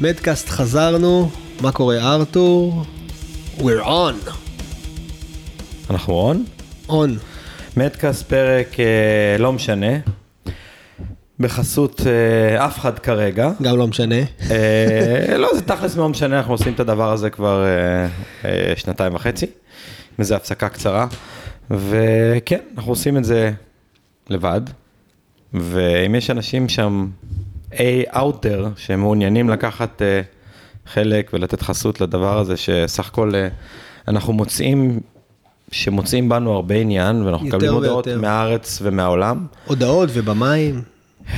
מדקאסט חזרנו, מה קורה ארתור? We're on. אנחנו און? on. מדקאסט פרק אה, לא משנה, בחסות אה, אף אחד כרגע. גם לא משנה. אה, לא, זה תכלס לא משנה, אנחנו עושים את הדבר הזה כבר אה, שנתיים וחצי, איזו הפסקה קצרה, וכן, אנחנו עושים את זה לבד, ואם יש אנשים שם, out there, שמעוניינים לקחת חלק ולתת חסות לדבר הזה, שסך הכל אנחנו מוצאים, שמוצאים בנו הרבה עניין, ואנחנו מקבלים הודעות. מהארץ ומהעולם. הודעות ובמים.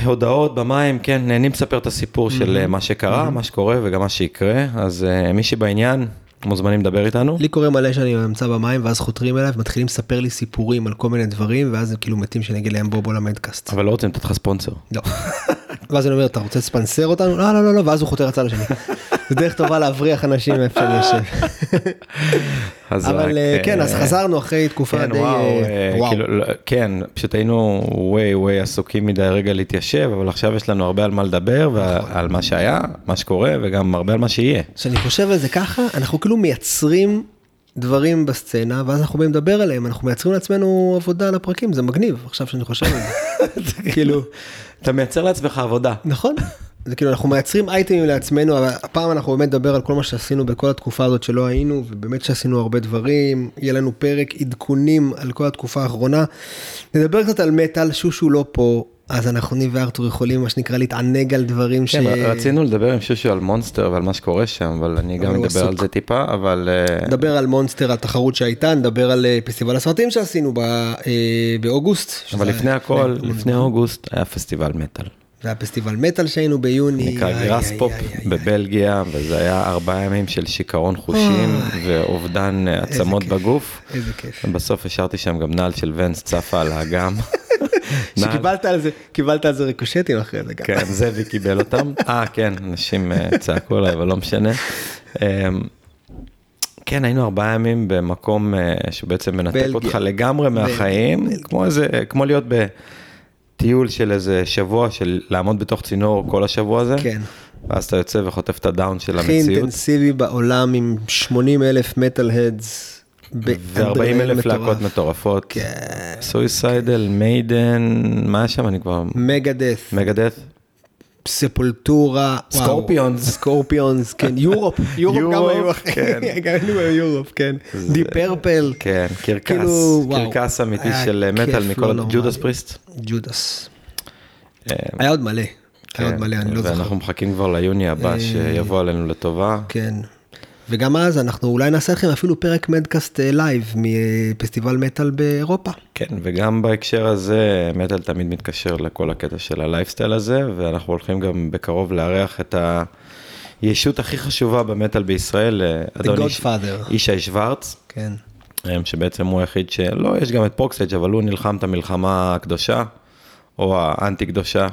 הודעות במים, כן, נהנים לספר את הסיפור של אה, מה שקרה, מה שקורה וגם מה שיקרה, אז אה, מי שבעניין, מוזמנים לדבר איתנו. לי קורה מלא שאני נמצא במים ואז חותרים אליי ומתחילים לספר לי סיפורים על כל מיני דברים ואז הם כאילו מתים שאני אגיד להם בוא בוא למדקאסט. אבל לא רוצים לתת לך ספונסר. לא. ואז אני אומר אתה רוצה לספנסר אותנו? לא לא לא לא ואז הוא חותר לצד השני. זה דרך טובה להבריח אנשים מאיפה שאני יושב. אבל רק, אה, כן אה, אז חזרנו אחרי תקופה כן, די וואו, אה, אה. כאילו, לא, כן, פשוט היינו ווי ווי עסוקים מדי רגע להתיישב, אבל עכשיו יש לנו הרבה על מה לדבר ועל מה שהיה, מה שקורה וגם הרבה על מה שיהיה. כשאני חושב על זה ככה אנחנו כאילו מייצרים דברים בסצנה ואז אנחנו באים לדבר עליהם אנחנו מייצרים לעצמנו עבודה על הפרקים זה מגניב עכשיו שאני חושב על זה. כאילו אתה מייצר לעצמך עבודה. נכון. זה כאילו אנחנו מייצרים אייטמים לעצמנו אבל הפעם אנחנו באמת נדבר על כל מה שעשינו בכל התקופה הזאת שלא היינו ובאמת שעשינו הרבה דברים יהיה לנו פרק עדכונים על כל התקופה האחרונה. נדבר קצת על מטאל שושו לא פה אז אנחנו אני וארתור יכולים מה שנקרא להתענג על דברים ש... כן, רצינו לדבר עם שושו על מונסטר ועל מה שקורה שם, אבל אני אבל גם אדבר על. זה טיפה, אבל... אה, נדבר על מונסטר התחרות שהייתה נדבר על אה, פסטיבל הסרטים שעשינו ב, אה, באוגוסט. אבל שזה לפני הכל, לפני- לפני אוגוסט היה פסטיבל מטאל. זה היה פסטיבל מטאל שהיינו ביוני. נקרא איי, איי. בבלגיה, וזה היה ארבעה ימים של שיכרון חושים ואובדן עצמות. בגוף. איזה כיף. ובסוף השארתי שם גם נעל של ונס צפה על האגם. שקיבלת על זה, קיבלת על זה ריקושטים אחרי זה גם. כן, זאבי קיבל אותם. אה, כן, אנשים אה, צעקו עליי, אבל לא משנה. אמ, כן, היינו ארבעה ימים במקום אה, שבעצם מנתק. אותך לגמרי מהחיים, כמו איזה, כמו בטיול של איזה שבוע של לעמוד בתוך צינור כל השבוע הזה. כן. ואז אתה יוצא וחוטף את הדאון של הכי המציאות. אינטנסיבי בעולם עם 80 אלף מטאל הדס. ו-40 אלף להקות מטורפות. כן. Suicidal, Maiden, מה היה שם? אני כבר... Megadeth, Megadeth. Sepultura. Scorpions. Scorpions, כן, Europe, Europe גם Europe, היו אחי, כן. גם היינו ב Europe, כן, Deep Purple, כן, קרקס, כאילו. קרקס אמיתי של מטאל לא מכל... Judas Priest. Judas, אה, היה עוד מלא, היה עוד כן, מלא, אני לא זוכר, ואנחנו מחכים כבר ליוני הבא אה, שיבוא עלינו לטובה. כן, וגם אז אנחנו אולי נעשה לכם אפילו פרק מדקאסט אה, live מפסטיבל מטאל באירופה, כן, וגם בהקשר הזה, מטאל תמיד מתקשר לכל הקטע של הלייפסטייל הזה, ואנחנו הולכים גם בקרוב לארח את הישות הכי חשובה במטאל בישראל, אה, אדון איש-. ישי שוורץ. כן, אה, שבעצם הוא היחיד שלא, יש גם את ProgStage אבל הוא נלחם את המלחמה הקדושה, או האנטי קדושה,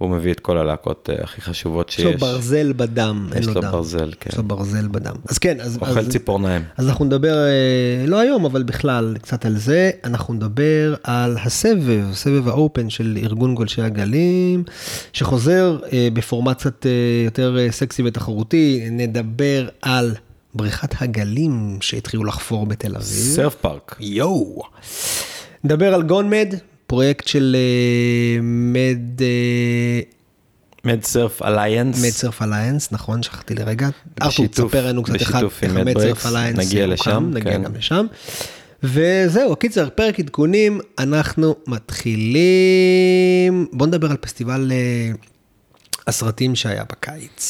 והוא מביא את כל הלהקות אה, הכי חשובות יש לו שיש. ברזל בדם, אין יש לו לו דם, ברזל, כן. יש לו ברזל בדם, אז כן, אז, אוכל אז, ציפורניים. אז אנחנו נדבר, אה, לא היום, אבל בכלל, קצת על זה. אנחנו נדבר על הסבב, סבב האופן של ארגון גולשי הגלים, שחוזר אה, בפורמט קצת יותר סקסי ותחרותי. נדבר על בריכת הגלים שהתחילו לחפור בתל אביב. סרף פארק. יואו. נדבר על גונמד, פרויקט של אה, מד... מד סרף אליינס. מד סרף אליינס, נכון, שכחתי לרגע. ארתור, בשיתוף- תספר לנו קצת עם איך המד סרף אליינס נגיע לשם, נגיע כן. גם לשם. וזהו, קיצר, פרק עדכונים, אנחנו מתחילים. בוא נדבר על פסטיבל אה, הסרטים שהיה בקיץ.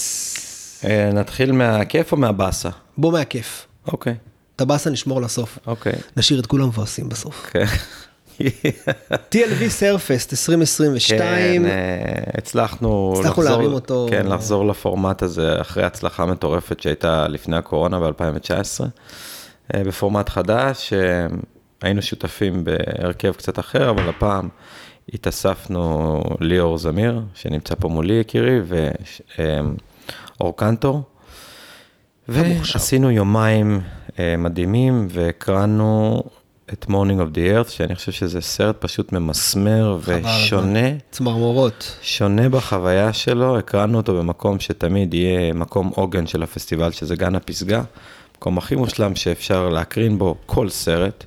אה, נתחיל מהכיף או מהבאסה? בוא מהכיף. אוקיי, את הבאסה נשמור לסוף. אוקיי. נשאיר את כולם מבואסים בסוף. כן. TLV סרפסט 2022. כן, אה, הצלחנו הצלחנו לחזור- להרים אותו. כן, לחזור לפורמט הזה אחרי הצלחה מטורפת שהייתה לפני הקורונה ב-2019, בפורמט חדש, אה, היינו שותפים בהרכב קצת אחר, אבל הפעם התאספנו ליאור זמיר, שנמצא פה מולי יקירי, ואור קנטור. ועשינו יומיים אה, מדהימים, והקרנו את Morning of the Earth, שאני חושב שזה סרט פשוט ממסמר ושונה. צמרמורות. שונה בחוויה שלו, הקרנו אותו במקום שתמיד יהיה מקום עוגן של הפסטיבל, שזה גן הפסגה, מקום הכי מושלם שאפשר להקרין בו כל סרט.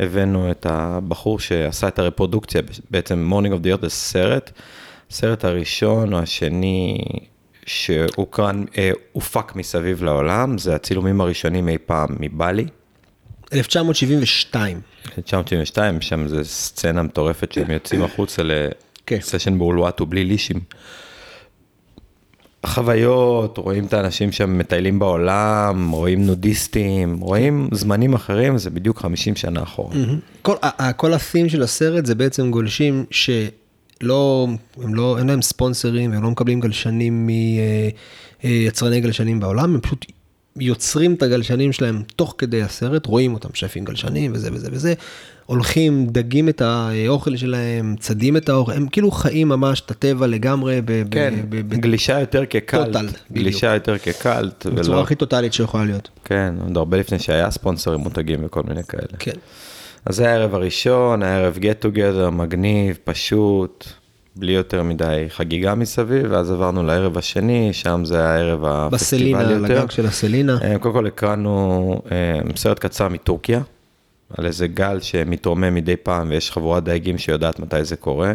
הבאנו את הבחור שעשה את הרפרודוקציה, בעצם Morning of the Earth זה סרט, הסרט הראשון או השני שהוקרן, אה, הופק מסביב לעולם, זה הצילומים הראשונים אי פעם מבלי. 1972. 1972, שם זה סצנה מטורפת שהם יוצאים החוצה כן. לסשן באולואטו בלי לישים. חוויות, רואים את האנשים שם מטיילים בעולם, רואים נודיסטים, רואים זמנים אחרים, זה בדיוק 50 שנה אחורה. כל, כל הסים של הסרט זה בעצם גולשים שלא, הם לא, אין להם ספונסרים, הם לא מקבלים גלשנים מיצרני גלשנים בעולם, הם פשוט יוצרים את הגלשנים שלהם תוך כדי הסרט, רואים אותם שפים גלשנים וזה וזה וזה, הולכים, דגים את האוכל שלהם, צדים את האוכל, הם כאילו חיים ממש את הטבע לגמרי. ב- כן, ב- ב- גלישה יותר כקלט, טוטל. גלישה יותר כקלט, בצורה ולא, הכי טוטאלית שיכולה להיות. כן, עוד הרבה לפני שהיה ספונסרים מותגים וכל מיני כאלה. כן. אז זה הערב הראשון, הערב get together, מגניב, פשוט, בלי יותר מדי חגיגה מסביב, ואז עברנו לערב השני, שם זה הערב הפסטיבלי בסלינה, על יותר. הגג של הסלינה. אה, קודם כל הקרנו אה, סרט קצר מטורקיה, על איזה גל שמתרומם מדי פעם ויש חבורת דייגים שיודעת מתי זה קורה.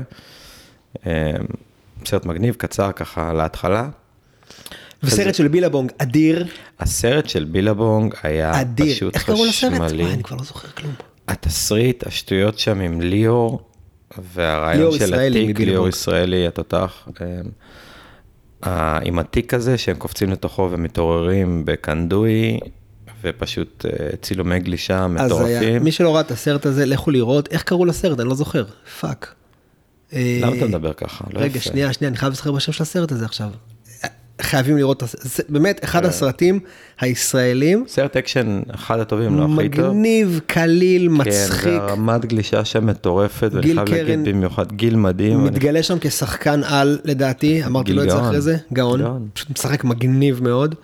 אה, סרט מגניב, קצר ככה להתחלה. וסרט של בילבונג אדיר, הסרט של Billabong היה אדיר. פשוט איך קראו לסרט? חשמלי. וואי, אני כבר לא זוכר כלום. התסריט, השטויות שם עם ליאור, והרעיון של התיק. ליאור ישראלי, התותח, אה, אה, עם התיק הזה שהם קופצים לתוכו ומתעוררים ב Kandui, ופשוט אה, צילומי גלישה אז היה, מטורפים. מי שלא ראה את הסרט הזה, לכו לראות, איך קראו לסרט? אני לא זוכר. fuck. אה, למה אתה מדבר ככה? לא רגע, יפה. שנייה, שנייה, אני חייב להיזכר בשם של הסרט הזה עכשיו. חייבים לראות, זה באמת אחד הסרטים הישראלים, סרט אקשן אחד הטובים, לא הכי טוב. מגניב, קליל, כן, מצחיק, ורמת גלישה שם מטורפת, ואני חייב להגיד במיוחד, גיל מדהים. מתגלה שם כשחקן על לדעתי, אמרתי לו את זה. אחרי זה, גאון. פשוט משחק מגניב מאוד.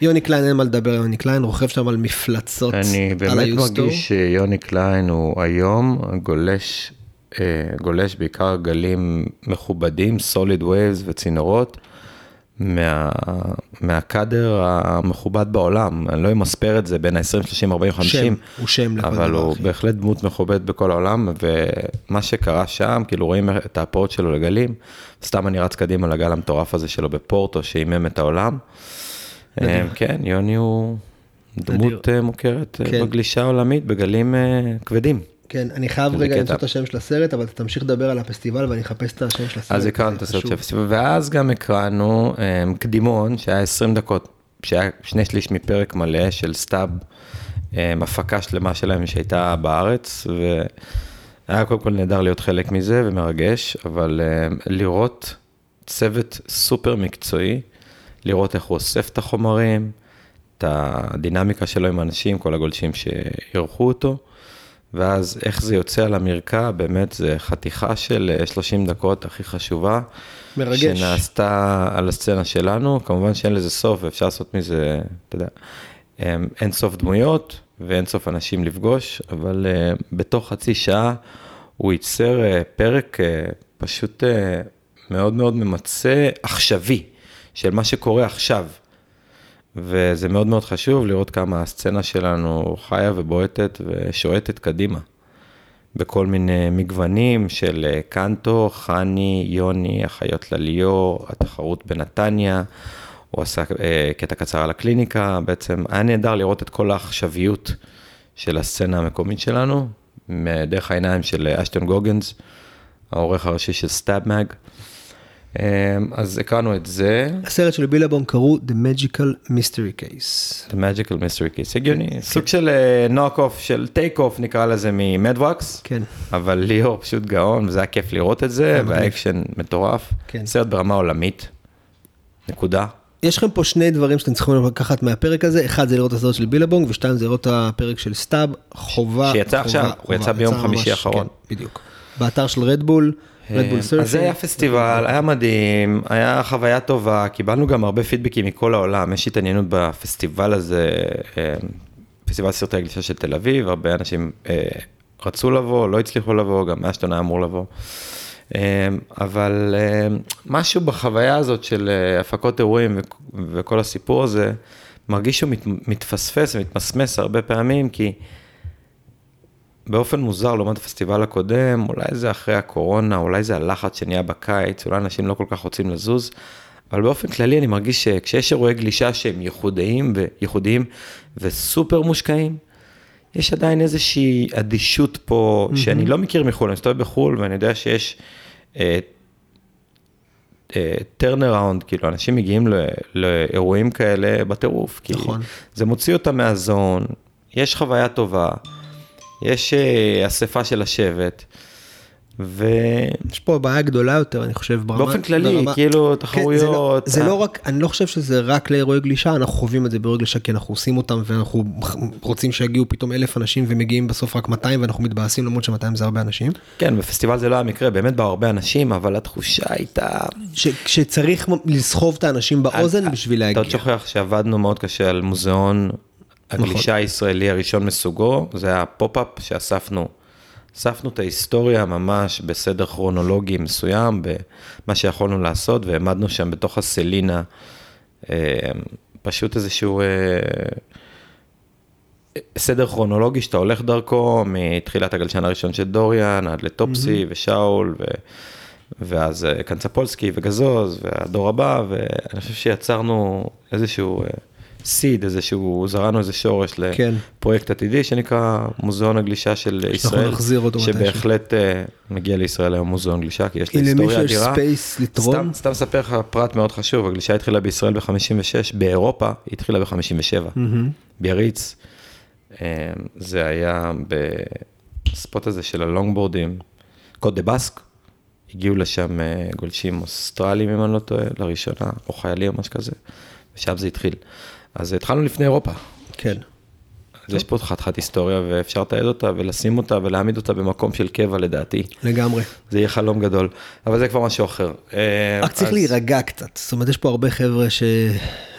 יוני קליין אין מה לדבר, יוני קליין רוכב שם על מפלצות, אני באמת. מרגיש שיוני קליין הוא היום גולש, אה, גולש בעיקר גלים מכובדים, solid waves וצינורות, מה, מהקאדר המכובד בעולם. אני לא אמספר את זה בין ה-20, 30, 40, 50, שם, הוא שם לכל אבל דבר, הוא אחי. בהחלט דמות מכובדת בכל העולם, ומה שקרה שם, כאילו רואים את ההפרעות שלו לגלים, סתם אני רץ קדימה לגל המטורף הזה שלו בפורטו, שעימם את העולם. אה, כן, יוני הוא דמות אה, מוכרת אה, כן. בגלישה העולמית, בגלים כבדים. כן, אני חייב רגע. למצוא את השם של הסרט, אבל תמשיך לדבר על הפסטיבל ואני אחפש את השם של הסרט. אז הקראנו את הסרט. של הפסטיבל, ואז גם הקרנו אה, קדימון, שהיה 20 דקות, שהיה שני שליש מפרק מלא של Stab, אה, הפקה שלמה שלהם שהייתה בארץ, והיה קודם כל נהדר להיות חלק מזה ומרגש, אבל אה, לראות צוות סופר מקצועי, לראות איך הוא אוסף את החומרים, את הדינמיקה שלו עם האנשים, כל הגולשים שאירחו אותו, ואז איך זה יוצא על המרקע, באמת זה חתיכה של אה, 30 דקות הכי חשובה. מרגש. שנעשתה על הסצנה שלנו, כמובן שאין לזה סוף, ואפשר לעשות מזה, אתה יודע, אמ, אין סוף דמויות ואין סוף אנשים לפגוש, אבל אה, בתוך חצי שעה הוא ייצר אה, פרק אה, פשוט אה, מאוד מאוד ממצה, עכשווי, של מה שקורה עכשיו. וזה מאוד מאוד חשוב לראות כמה הסצנה שלנו חיה ובועטת ושועטת קדימה. בכל מיני מגוונים של אה, קנטו, חני, יוני, החיות לליאור, התחרות בנתניה, הוא עשה אה, קטע קצר על הקליניקה, בעצם היה נהדר לראות את כל העכשוויות של הסצנה המקומית שלנו, דרך העיניים של אשטון גוגנס, העורך הראשי של Stab Mag. אה, אז הקרנו את זה, הסרט של Billabong קראו The Magical Mystery Case. The Magical Mystery Case, הגיוני, סוג של knock off, של take off נקרא לזה מ Mad Wax. כן. אבל ליאור פשוט גאון, וזה היה כיף לראות את זה, מגניב. והאקשן מטורף. כן. סרט ברמה עולמית, נקודה. יש לכם פה שני דברים שאתם צריכים לקחת מהפרק הזה, אחד זה לראות את הסרט של Billabong, ושתיים זה לראות את הפרק של Stab, חובה. שיצא חובה, עכשיו, הוא חובה, יצא ביום חמישי האחרון. כן, בדיוק. באתר של Red Bull. אה, אז זה היה פסטיבל, היה מדהים, היה חוויה טובה, קיבלנו גם הרבה פידבקים מכל העולם, יש התעניינות בפסטיבל הזה, אה, פסטיבל סרטי הגלישה של תל אביב, הרבה אנשים אה, רצו לבוא, לא הצליחו לבוא, גם מאשטון היה אמור לבוא. אה, אבל אה, משהו בחוויה הזאת של אה, הפקות אירועים וכל הסיפור הזה, מרגיש שהוא מת- מתפספס ומתמסמס הרבה פעמים, כי באופן מוזר לעומת הפסטיבל הקודם, אולי זה אחרי הקורונה, אולי זה הלחץ שנהיה בקיץ, אולי אנשים לא כל כך רוצים לזוז, אבל באופן כללי אני מרגיש שכשיש אירועי גלישה שהם ייחודיים וייחודיים וסופר מושקעים, יש עדיין איזושהי אדישות פה, שאני לא מכיר מחו"ל, אני מסתובב בחו"ל ואני יודע שיש טרנר ראונד, כאילו אנשים מגיעים ל- לאירועים כאלה בטירוף, כי נכון. זה מוציא אותם מהזון, יש חוויה טובה, יש אה, אספה של השבט, ובאופן יש פה בעיה גדולה יותר, אני חושב, ברמה... כללי, ברמה- כאילו כן, זה לא- תחרויות. זה אה, לא רק, אני לא חושב שזה רק לאירועי גלישה, אנחנו חווים את זה באירועי גלישה כי אנחנו עושים אותם ואנחנו רוצים שיגיעו פתאום אלף אנשים ומגיעים בסוף רק 200 ואנחנו מתבאסים למרות ש-200 זה הרבה אנשים. כן, בפסטיבל זה לא היה מקרה, באמת באו הרבה אנשים, אבל התחושה הייתה... ש- שצריך לסחוב את האנשים באוזן בשביל אתה להגיע. עוד שוכח שעבדנו מאוד קשה על מוזיאון הגלישה הישראלי הראשון מסוגו, זה היה pop-up שאספנו. אספנו את ההיסטוריה ממש בסדר כרונולוגי מסוים, במה שיכולנו לעשות, והעמדנו שם בתוך הסלינה, אה, פשוט איזשהו אה, סדר כרונולוגי שאתה הולך דרכו, מתחילת הגלשן הראשון של דוריאן, עד לטופסי ושאול, ו... ואז אה, קנצפולסקי וגזוז, והדור הבא, ואני חושב שיצרנו איזשהו סיד, איזשהו, זרענו איזה שורש כן. לפרויקט עתידי שנקרא מוזיאון הגלישה של ישראל, נחזיר אותו מתישהו. שבהחלט אה, מגיע לישראל היום מוזיאון גלישה, כי יש אם היסטוריה למישהו יש אדירה. space לתרום, סתם, סתם אספר לך פרט מאוד חשוב, הגלישה התחילה בישראל ב-56, באירופה היא התחילה ב-57, מהמם. ביריץ. אה, זה היה בספוט הזה של הלונגבורדים, Côte des Basques, הגיעו לשם אה, גולשים אוסטרלים, אם אני לא טועה, לראשונה, או חיילים או משהו כזה, ושם זה התחיל. אז התחלנו לפני אירופה. כן. אז יש פה חתיכת היסטוריה ואפשר לתעד אותה ולשים אותה ולהעמיד אותה במקום של קבע לדעתי. לגמרי. זה יהיה חלום גדול, אבל זה כבר משהו אחר. אה, רק צריך להירגע קצת, זאת אומרת יש פה הרבה חבר'ה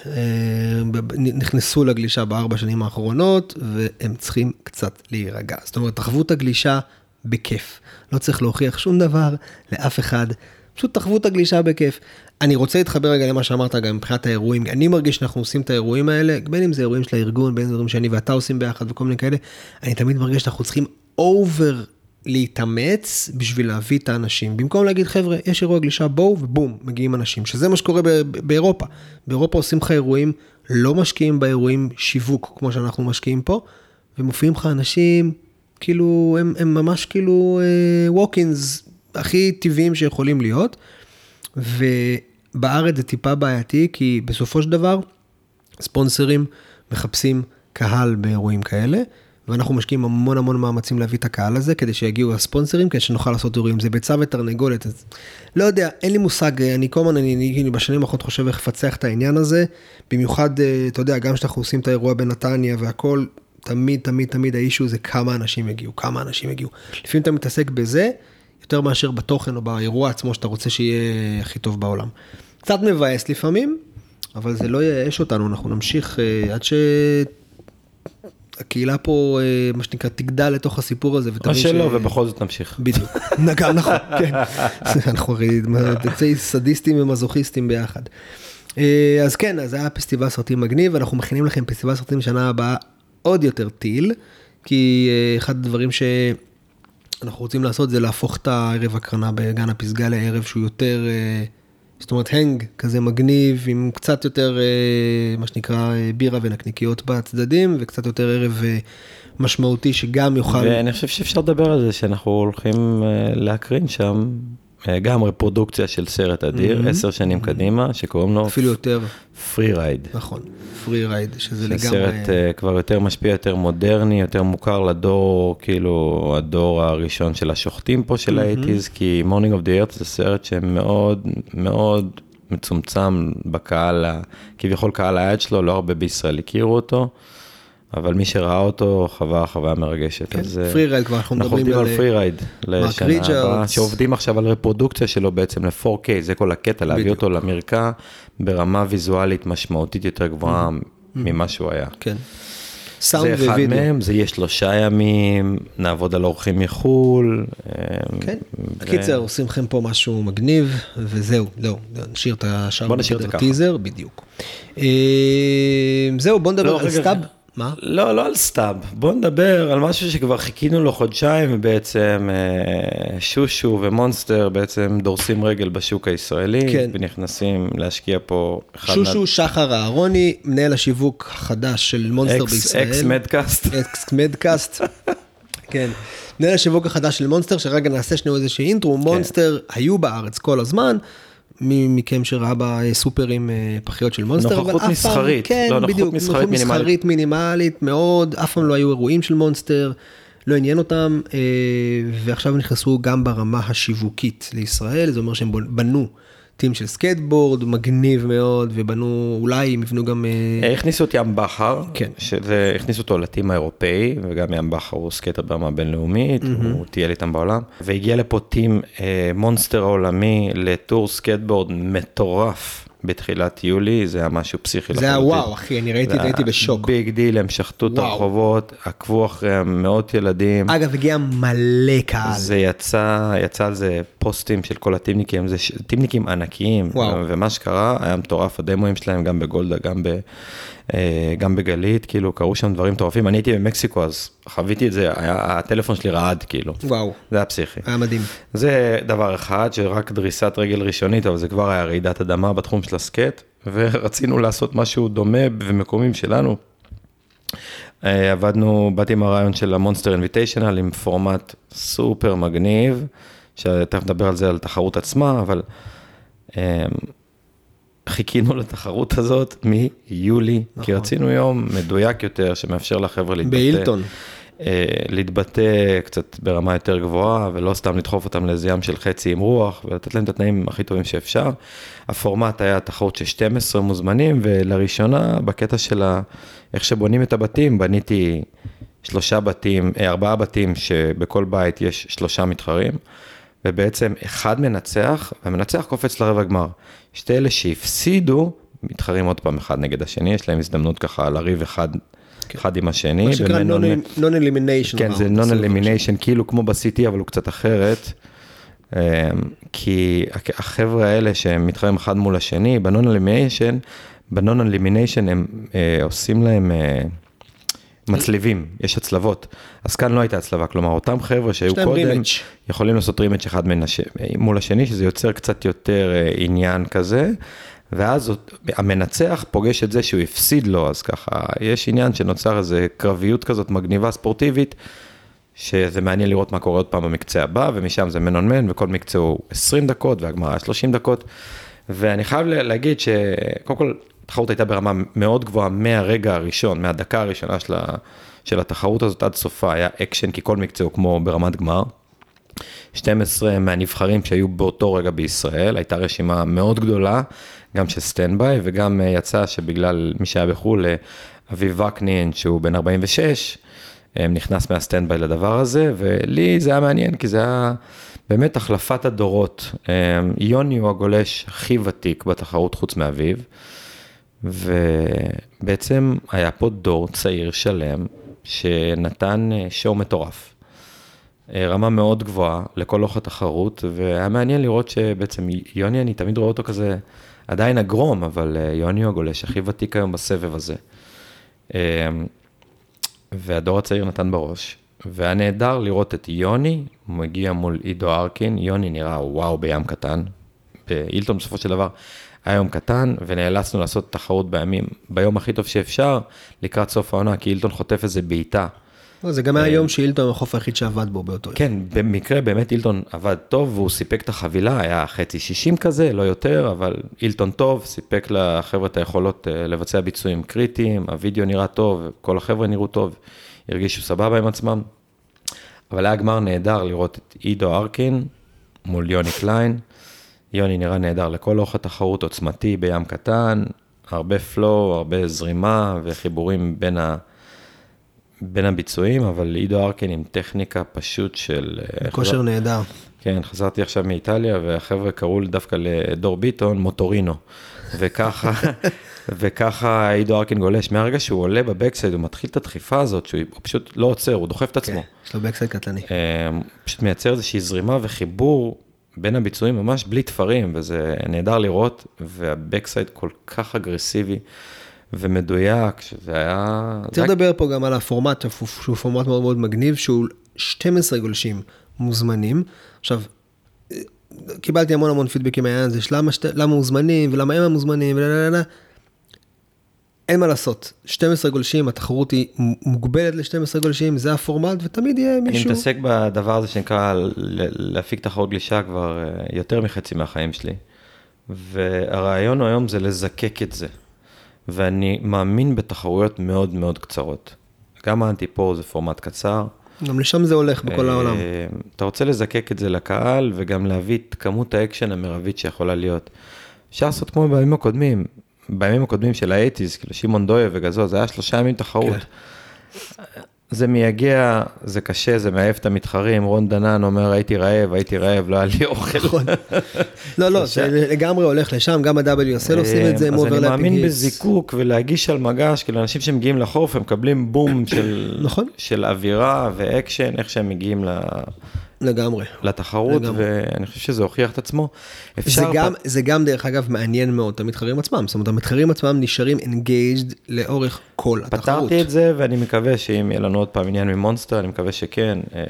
שנכנסו לגלישה בארבע שנים האחרונות והם צריכים קצת להירגע. זאת אומרת, תחוו את הגלישה בכיף. לא צריך להוכיח שום דבר לאף אחד, פשוט תחוו את הגלישה בכיף. אני רוצה להתחבר רגע למה שאמרת גם מבחינת האירועים, אני מרגיש שאנחנו עושים את האירועים האלה, בין אם זה אירועים של הארגון, בין אם זה אירועים שאני ואתה עושים ביחד וכל מיני כאלה, אני תמיד מרגיש שאנחנו צריכים over להתאמץ בשביל להביא את האנשים. במקום להגיד, חבר'ה, יש אירוע גלישה, בואו ובום, מגיעים אנשים. שזה מה שקורה באירופה. באירופה עושים לך אירועים, לא משקיעים באירועים שיווק כמו שאנחנו משקיעים פה, ומופיעים לך אנשים, כאילו, הם, הם ממש כאילו walk-ins הכי טבעיים שיכולים להיות. ובארץ זה טיפה בעייתי, כי בסופו של דבר, ספונסרים מחפשים קהל באירועים כאלה, ואנחנו משקיעים המון המון מאמצים להביא את הקהל הזה, כדי שיגיעו הספונסרים, כדי שנוכל לעשות אירועים. זה ביצה ותרנגולת, אז לא יודע, אין לי מושג, אני כל הזמן, אני, אני, אני בשנים האחרונות חושב איך לפצח את העניין הזה, במיוחד, אה, אתה יודע, גם כשאנחנו עושים את האירוע בנתניה והכל, תמיד, תמיד, תמיד האישו זה כמה אנשים יגיעו, כמה אנשים יגיעו. לפעמים אתה מתעסק בזה, יותר מאשר בתוכן או באירוע עצמו שאתה רוצה שיהיה הכי טוב בעולם. קצת מבאס לפעמים, אבל זה לא ייאש אותנו, אנחנו נמשיך אה, עד שהקהילה פה, אה, מה שנקרא, תגדל לתוך הסיפור הזה. או שלא, ובכל זאת נמשיך. בדיוק, גם נכון, כן. אנחנו הרי יוצאי סדיסטים ומזוכיסטים ביחד. אה, אז כן, אז היה פסטיבל סרטים מגניב, אנחנו מכינים לכם פסטיבל סרטים שנה הבאה עוד יותר טיל, כי אחד הדברים שאנחנו רוצים לעשות זה להפוך את הערב הקרנה בגן הפסגה לערב שהוא יותר, אה, זאת אומרת hang כזה מגניב, עם קצת יותר, אה, מה שנקרא, אה, בירה ונקניקיות בצדדים, וקצת יותר ערב משמעותי שגם יוכל... ואני חושב שאפשר לדבר על זה שאנחנו הולכים להקרין שם גם רפרודוקציה של סרט אדיר, עשר שנים קדימה, שקוראים לו אפילו יותר, Free Ride. נכון, Free Ride, שזה זה לגמרי... סרט אה, כבר יותר משפיע, יותר מודרני, יותר מוכר לדור, כאילו הדור הראשון של השוחטים פה של ה eighties, כי Morning of the Earth זה סרט שמאוד מאוד מצומצם בקהל, כביכול קהל היעד שלו, לא הרבה בישראל הכירו אותו, אבל מי שראה אותו חווה חוויה מרגשת. כן, אז, אה, Free Ride כבר אנחנו אנחנו מדברים עובדים על על, Free Ride לשנה הבאה. שעובדים עכשיו על רפרודוקציה שלו בעצם ל-4K, זה כל הקטע, להביא בדיוק. אותו למרקע ברמה ויזואלית משמעותית יותר גבוהה ממה שהוא היה. כן. זה אחד ווידאו. מהם, זה יהיה שלושה ימים, נעבוד על אורחים מחו"ל. אה, כן, ו- בקיצר, עושים לכם פה משהו מגניב, וזהו, לא, נשאיר את השאר בוא נשאיר את זה ככה. טיזר, בדיוק. אה, זהו, בוא נדבר לא, על Stab. מה? לא, לא על Stab, בוא נדבר על משהו שכבר חיכינו לו חודשיים, ובעצם אה, שושו ו Monster בעצם דורכים רגל בשוק הישראלי, כן. ונכנסים להשקיע פה שושו שחר אהרוני, מנהל השיווק החדש של Monster ex- בישראל. אקס מדקאסט. אקס מדקאסט. כן. מנהל השיווק החדש של Monster, שרגע נעשה שנייה איזושהי intro, כן. Monster היו בארץ כל הזמן. מי מכם שראה בסופרים אה, פחיות של Monster, אבל נוכחות אף פעם, מסחרית, כן, לא, נוכחות בדיוק, מסחרית נוכחות מינימלית. מסחרית מינימלית מאוד, אף פעם לא היו אירועים של Monster, לא עניין אותם, אה, ועכשיו נכנסו גם ברמה השיווקית לישראל, זה אומר שהם בנו team של סקייטבורד, מגניב מאוד, ובנו, אולי הם יבנו גם... אה, הכניסו את ים בכר, כן. שזה, הכניסו אותו ל team האירופאי, וגם ים בכר הוא skater ברמה בינלאומית, הוא טייל איתם בעולם, והגיע לפה team אה, Monster העולמי ל tour skateboard מטורף בתחילת יולי, זה היה משהו פסיכי זה היה וואו, אחי, אני ראיתי, הייתי בשוק. big deal, הם שחטו את. הרחובות, עקבו אחריהם מאות ילדים. אגב, הגיע מלא קהל. זה יצא, יצא על זה פוסטים של כל ה team ניקים, זה ש- team ניקים ענקיים, וואו. ומה שקרה היה מטורף, הדמואים שלהם גם בגולדה, גם, ב, גם בגלית, כאילו קרו שם דברים מטורפים, אני הייתי במקסיקו אז חוויתי את זה, היה, הטלפון שלי רעד כאילו, וואו, זה היה פסיכי. היה מדהים. זה דבר אחד, שרק דריסת רגל ראשונית, אבל זה כבר היה רעידת אדמה בתחום של הסקט, ורצינו לעשות משהו דומה ומקומים שלנו. אה, עבדנו, באתי עם הרעיון של המונסטר אינביטיישנל עם פורמט סופר מגניב, שתכף נדבר על זה, על התחרות עצמה, אבל אה, חיכינו לתחרות הזאת מיולי, כי רצינו יום מדויק יותר, שמאפשר לחבר'ה להתבטא. בהילטון. אה, להתבטא קצת ברמה יותר גבוהה, ולא סתם לדחוף אותם לאיזה ים של חצי עם רוח, ולתת להם את התנאים הכי טובים שאפשר. הפורמט היה תחרות של 12 מוזמנים, ולראשונה, בקטע של ה... איך שבונים את הבתים, בניתי שלושה בתים, אה, ארבעה בתים שבכל בית יש שלושה מתחרים, ובעצם אחד מנצח, והמנצח קופץ לרבע גמר. שתי אלה שהפסידו, מתחרים עוד פעם אחד נגד השני, יש להם הזדמנות ככה לריב אחד, אחד עם השני. מה שנקרא non-elimination. כן, זה elimination, כאילו כמו ב-CT, אבל הוא קצת אחרת. אמ, כי החבר'ה האלה שהם מתחרים אחד מול השני, ב-non elimination, ב-non elimination הם אה, עושים להם אה, מצליבים, יש הצלבות. אז כאן לא הייתה הצלבה, כלומר, אותם חבר'ה שהיו קודם, rematch. יכולים לעשות rematch אחד מן הש... מול השני, שזה יוצר קצת יותר אה, עניין כזה. ואז המנצח פוגש את זה שהוא הפסיד לו, אז ככה, יש עניין שנוצר איזה קרביות כזאת מגניבה ספורטיבית, שזה מעניין לראות מה קורה עוד פעם במקצה הבא, ומשם זה man on man, וכל מקצה הוא 20 דקות, והגמר 30 דקות. ואני חייב לה- להגיד שקודם כל, התחרות הייתה ברמה מאוד גבוהה מהרגע הראשון, מהדקה הראשונה של, ה, של התחרות הזאת עד סופה, היה אקשן, כי כל מקצה הוא כמו ברמת גמר. 12 מהנבחרים שהיו באותו רגע בישראל, הייתה רשימה מאוד גדולה, גם של standby, וגם אה, יצא שבגלל מי שהיה בחו"ל, אה, אביב וקנין, שהוא בן 46, אה, נכנס מה standby לדבר הזה, ולי זה היה מעניין, כי זה היה באמת החלפת הדורות. יוני הוא הגולש הכי ותיק בתחרות חוץ מאביב, ובעצם היה פה דור צעיר שלם, שנתן אה, שואו מטורף. אה, רמה מאוד גבוהה לכל אורך התחרות, והיה מעניין לראות שבעצם יוני, אני תמיד רואה אותו כזה, עדיין אגרום, אבל אה, יוני הוא הגולש הכי ותיק היום בסבב הזה. אה, והדור הצעיר נתן בראש, והיה נהדר לראות את יוני, הוא מגיע מול עידו ארקין, יוני נראה וואו בים קטן, באילטון בסופו של דבר היה יום קטן, ונאלצנו לעשות תחרות בימים, ביום הכי טוב שאפשר, לקראת סוף העונה, כי אילטון חוטף איזה בעיטה. לא, זה גם היה יום שאילטון החוף היחיד שעבד בו באותו יום. כן, במקרה באמת אילטון עבד טוב והוא סיפק את החבילה, היה חצי 60 כזה, לא יותר, אבל אילטון טוב, סיפק לחבר'ה את היכולות אה, לבצע ביצועים קריטיים, הוידאו נראה טוב, כל החבר'ה נראו טוב, הרגישו סבבה עם עצמם. אבל היה גמר נהדר לראות את עידו ארקין מול יוני קליין, יוני נראה נהדר לכל אורך התחרות, עוצמתי בים קטן, הרבה flow, הרבה זרימה וחיבורים בין, ה... בין הביצועים, אבל עידו ארקין עם טכניקה פשוט של... אה, כושר חזר... נהדר. כן, חזרתי עכשיו מאיטליה, והחבר'ה קראו דווקא לדור ביטון מוטורינו. וככה, וככה עידו ארקין גולש. מהרגע שהוא עולה ב backside, הוא מתחיל את הדחיפה הזאת, שהוא פשוט לא עוצר, הוא דוחף את עצמו. כן, יש לו בקסייד קטלני. אה, פשוט מייצר איזושהי זרימה וחיבור בין הביצועים ממש בלי תפרים, וזה נהדר לראות, והבקסייד כל כך אגרסיבי ומדויק, שזה היה... צריך לדבר פה גם על הפורמט, שהוא פורמט מאוד מאוד מגניב, שהוא 12 גולשים מוזמנים. עכשיו, קיבלתי המון המון פידבקים מהעניין הזה, למה, שת... למה מוזמנים ולמה הם המוזמנים ולמה... אין מה לעשות, 12 גולשים, התחרות היא מוגבלת ל-12 גולשים, זה הפורמט ותמיד יהיה מישהו. אני מתעסק בדבר הזה שנקרא להפיק תחרות גלישה כבר אה, יותר מחצי מהחיים שלי. והרעיון היום זה לזקק את זה. ואני מאמין בתחרויות מאוד מאוד קצרות. גם האנטיפור זה פורמט קצר. גם לשם זה הולך בכל אה, העולם. אתה רוצה לזקק את זה לקהל וגם להביא את כמות האקשן המרבית שיכולה להיות. אפשר לעשות כמו בימים הקודמים, בימים הקודמים של ה eighties, כאילו שמעון דויה וגזו, זה היה שלושה ימים תחרות. כן. זה מייגע, זה קשה, זה מעייף את המתחרים, רון דנן אומר הייתי רעב, הייתי רעב, לא היה לי אוכל. נכון. לא, לא, זה לגמרי הולך לשם, גם ה-WSL עושים את זה, הם אז אני מאמין בזיקוק ולהגיש על מגש, כאילו אנשים שמגיעים לחוף, הם מקבלים בום של, נכון. של אווירה ואקשן, איך שהם מגיעים. לגמרי. לתחרות, לגמרי. ואני חושב שזה הוכיח את עצמו. זה גם, פ... זה גם דרך אגב מעניין מאוד את המתחרים עצמם, זאת אומרת המתחרים עצמם נשארים engaged לאורך כל פתרתי התחרות. פתרתי את זה ואני מקווה שאם יהיה לנו עוד פעם עניין מ Monster, אני מקווה שכן. אה,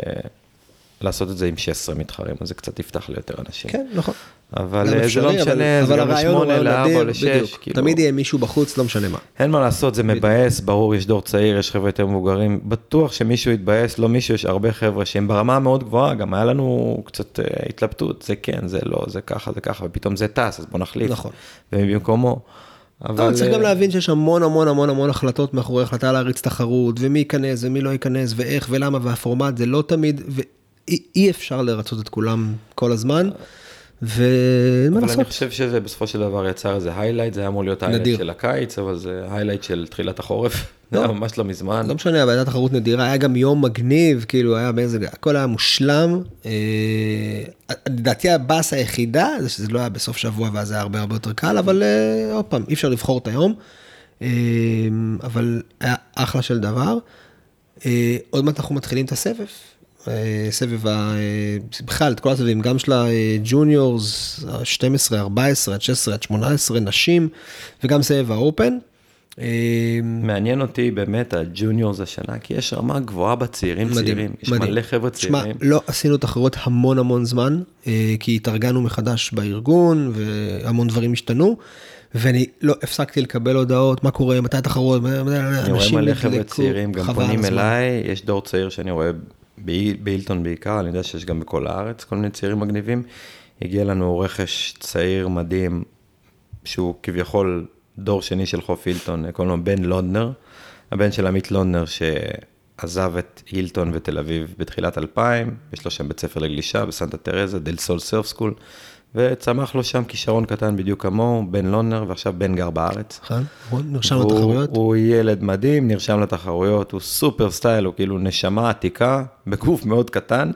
לעשות את זה עם 16 מתחרים, אז זה קצת יפתח ליותר אנשים. כן, נכון. אבל זה לא משנה, זה גם ל-8, ל-4 או ל-6. תמיד יהיה מישהו בחוץ, לא משנה מה. אין מה לעשות, זה מבאס, ברור, יש דור צעיר, יש חבר'ה יותר מבוגרים. בטוח שמישהו יתבאס, לא מישהו, יש הרבה חבר'ה שהם ברמה המאוד גבוהה, גם היה לנו קצת אה, התלבטות, זה כן, זה לא, זה ככה, זה ככה, ופתאום זה טס, אז בוא נחליף. נכון. ובמקומו. אבל צריך גם אה, להבין שיש המון המון המון המון החלטות מאחורי החלטה להריץ תחרות, ומי ייכנס ומי לא ייכנס, ואיך ולמה, והפורמט זה לא תמיד, אי אפשר לרצות את כולם כל הזמן. ומה לעשות. אבל אני חושב שזה בסופו של דבר יצר איזה highlight, זה היה אמור להיות highlight של הקיץ, אבל זה highlight של תחילת החורף, זה היה ממש לא מזמן. לא משנה, אבל הייתה תחרות נדירה, היה גם יום מגניב, כאילו היה באיזה, הכל היה מושלם. אה, לדעתי הבאס היחידה, זה שזה לא היה בסוף שבוע ואז זה היה הרבה הרבה יותר קל, אבל אה, עוד פעם, אי אפשר לבחור את היום. אה, אבל היה אחלה של דבר. עוד מעט אנחנו מתחילים את הסבב. אה, סבב, ה... אה, בכלל, את כל הסבבים, גם של הג'וניורס, ה-12, 14, עד 16, עד 18, נשים, וגם סבב האופן. אה, מעניין אותי באמת הג'וניורס השנה, כי יש רמה גבוהה בצעירים מדהים, צעירים, יש מדהים. מלא חבר'ה צעירים. שמע, לא עשינו תחרות המון המון זמן, כי התארגנו מחדש בארגון, והמון דברים השתנו. ואני לא הפסקתי לקבל הודעות, מה קורה, מתי התחרות, אני רואה מלא חבר'ה צעירים, גם פונים אליי, יש דור צעיר שאני רואה באילטון בעיקר, אני יודע שיש גם בכל הארץ כל מיני צעירים מגניבים. הגיע לנו רכש צעיר מדהים, שהוא כביכול דור שני של חוף אילטון, קוראים לו בן לונדנר, הבן של עמית לונדנר שעזב את הילטון ותל אביב בתחילת 2000, יש לו שם בית ספר לגלישה בסנטה תרזה, Del Sol Surf School. וצמח לו שם כישרון קטן בדיוק כמוהו, בן לונדנר, ועכשיו בן גר בארץ. נכון, נרשם לתחרויות. הוא ילד מדהים, נרשם לתחרויות, הוא super style, הוא כאילו נשמה עתיקה, בגוף מאוד קטן.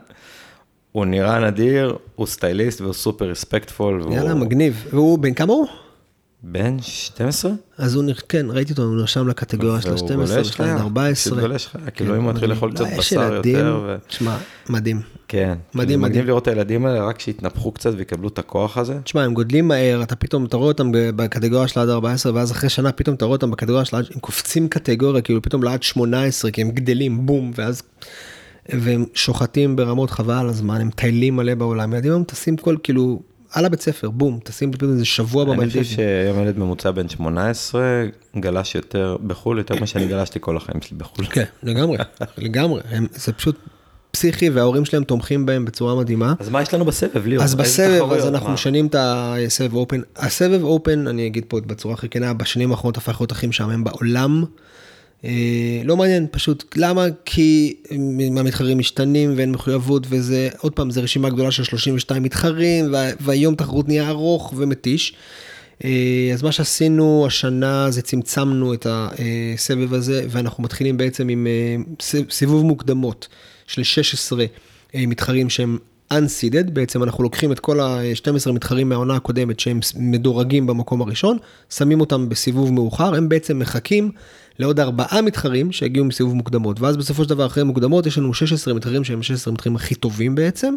הוא נראה נדיר, הוא סטייליסט והוא super respectful. יאללה, מגניב. והוא בן כמה הוא? בן 12? אז הוא, כן, ראיתי אותו, הוא נרשם לקטגוריה של ה-12, של ה-14. הוא גולש חיה, כאילו אם הוא מתחיל לאכול קצת בשר יותר. תשמע, מדהים. כן, מדהים, מדהים לראות את הילדים האלה, רק שיתנפחו קצת ויקבלו את הכוח הזה. תשמע, הם גודלים מהר, אתה פתאום, אתה רואה אותם בקטגוריה של עד 14, ואז אחרי שנה פתאום אתה רואה אותם בקטגוריה של עד, הם קופצים קטגוריה, כאילו פתאום לעד 18, כי הם גדלים, בום, ואז... והם שוחטים ברמות חבל הזמן, הם טיילים מלא בעולם, ילדים היום טסים כל, כאילו, על הבית ספר, בום, פתאום איזה שבוע במלדיבים. אני חושב שהיום ילד ממוצע בן 18 גלש יותר בחו"ל, יותר ממה שאני גלשתי כל החיים שלי בחו"ל. כן, לגמרי, לגמרי, זה פשוט פסיכי וההורים שלהם תומכים בהם בצורה מדהימה. אז מה יש לנו בסבב, ליאור? אז בסבב, אז אנחנו משנים את הסבב אופן. הסבב אופן, אני אגיד פה בצורה הכי כנה, בשנים האחרונות הפך להיות הכי משעמם בעולם. אה, לא מעניין, פשוט למה? כי המתחרים משתנים ואין מחויבות וזה, עוד פעם, זו רשימה גדולה של 32 מתחרים וה, והיום תחרות נהיה ארוך ומתיש. אה, אז מה שעשינו השנה זה צמצמנו את הסבב הזה ואנחנו מתחילים בעצם עם אה, סיבוב מוקדמות של 16 מתחרים שהם unseeded, בעצם אנחנו לוקחים את כל ה-12 מתחרים מהעונה הקודמת שהם מדורגים במקום הראשון, שמים אותם בסיבוב מאוחר, הם בעצם מחכים לעוד ארבעה מתחרים שהגיעו מסיבוב מוקדמות, ואז בסופו של דבר אחרי מוקדמות יש לנו 16 מתחרים שהם 16 מתחרים הכי טובים בעצם,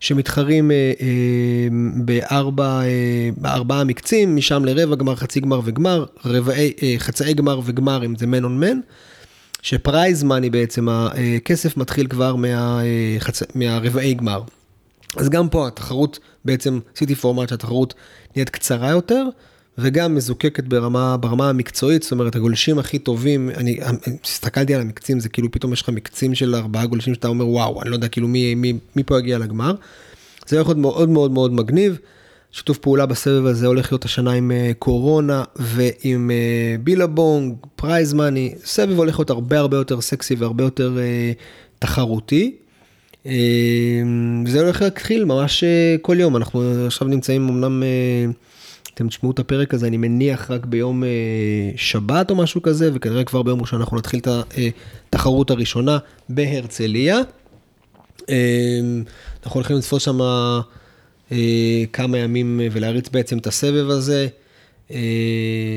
שמתחרים אה, אה, בארבע, אה, בארבעה מקצים, משם לרבע גמר, חצי גמר וגמר, רבעי, אה, חצאי גמר וגמר אם זה מן און מן. שפרייז מאני בעצם, הכסף מתחיל כבר מה, אה, חצ... מהרבעי גמר. אז גם פה התחרות, בעצם עשיתי פורמט שהתחרות נהיית קצרה יותר, וגם מזוקקת ברמה, ברמה המקצועית, זאת אומרת הגולשים הכי טובים, אני הסתכלתי על המקצים, זה כאילו פתאום יש לך מקצים של ארבעה גולשים שאתה אומר וואו, אני לא יודע כאילו מי, מי, מי פה יגיע לגמר. זה יכול להיות מאוד מאוד מאוד מגניב. שיתוף פעולה בסבב הזה הולך להיות השנה עם uh, קורונה ועם uh, Billabong, prize money, סבב הולך להיות הרבה הרבה יותר סקסי והרבה יותר uh, תחרותי. Uh, זה הולך להתחיל ממש uh, כל יום, אנחנו עכשיו נמצאים אמנם, uh, אתם תשמעו את הפרק הזה, אני מניח רק ביום uh, שבת או משהו כזה, וכנראה כבר ביום ראשון אנחנו נתחיל את התחרות הראשונה בהרצליה. Uh, אנחנו הולכים לתפוס שם... אה, כמה ימים אה, ולהריץ בעצם את הסבב הזה. אה,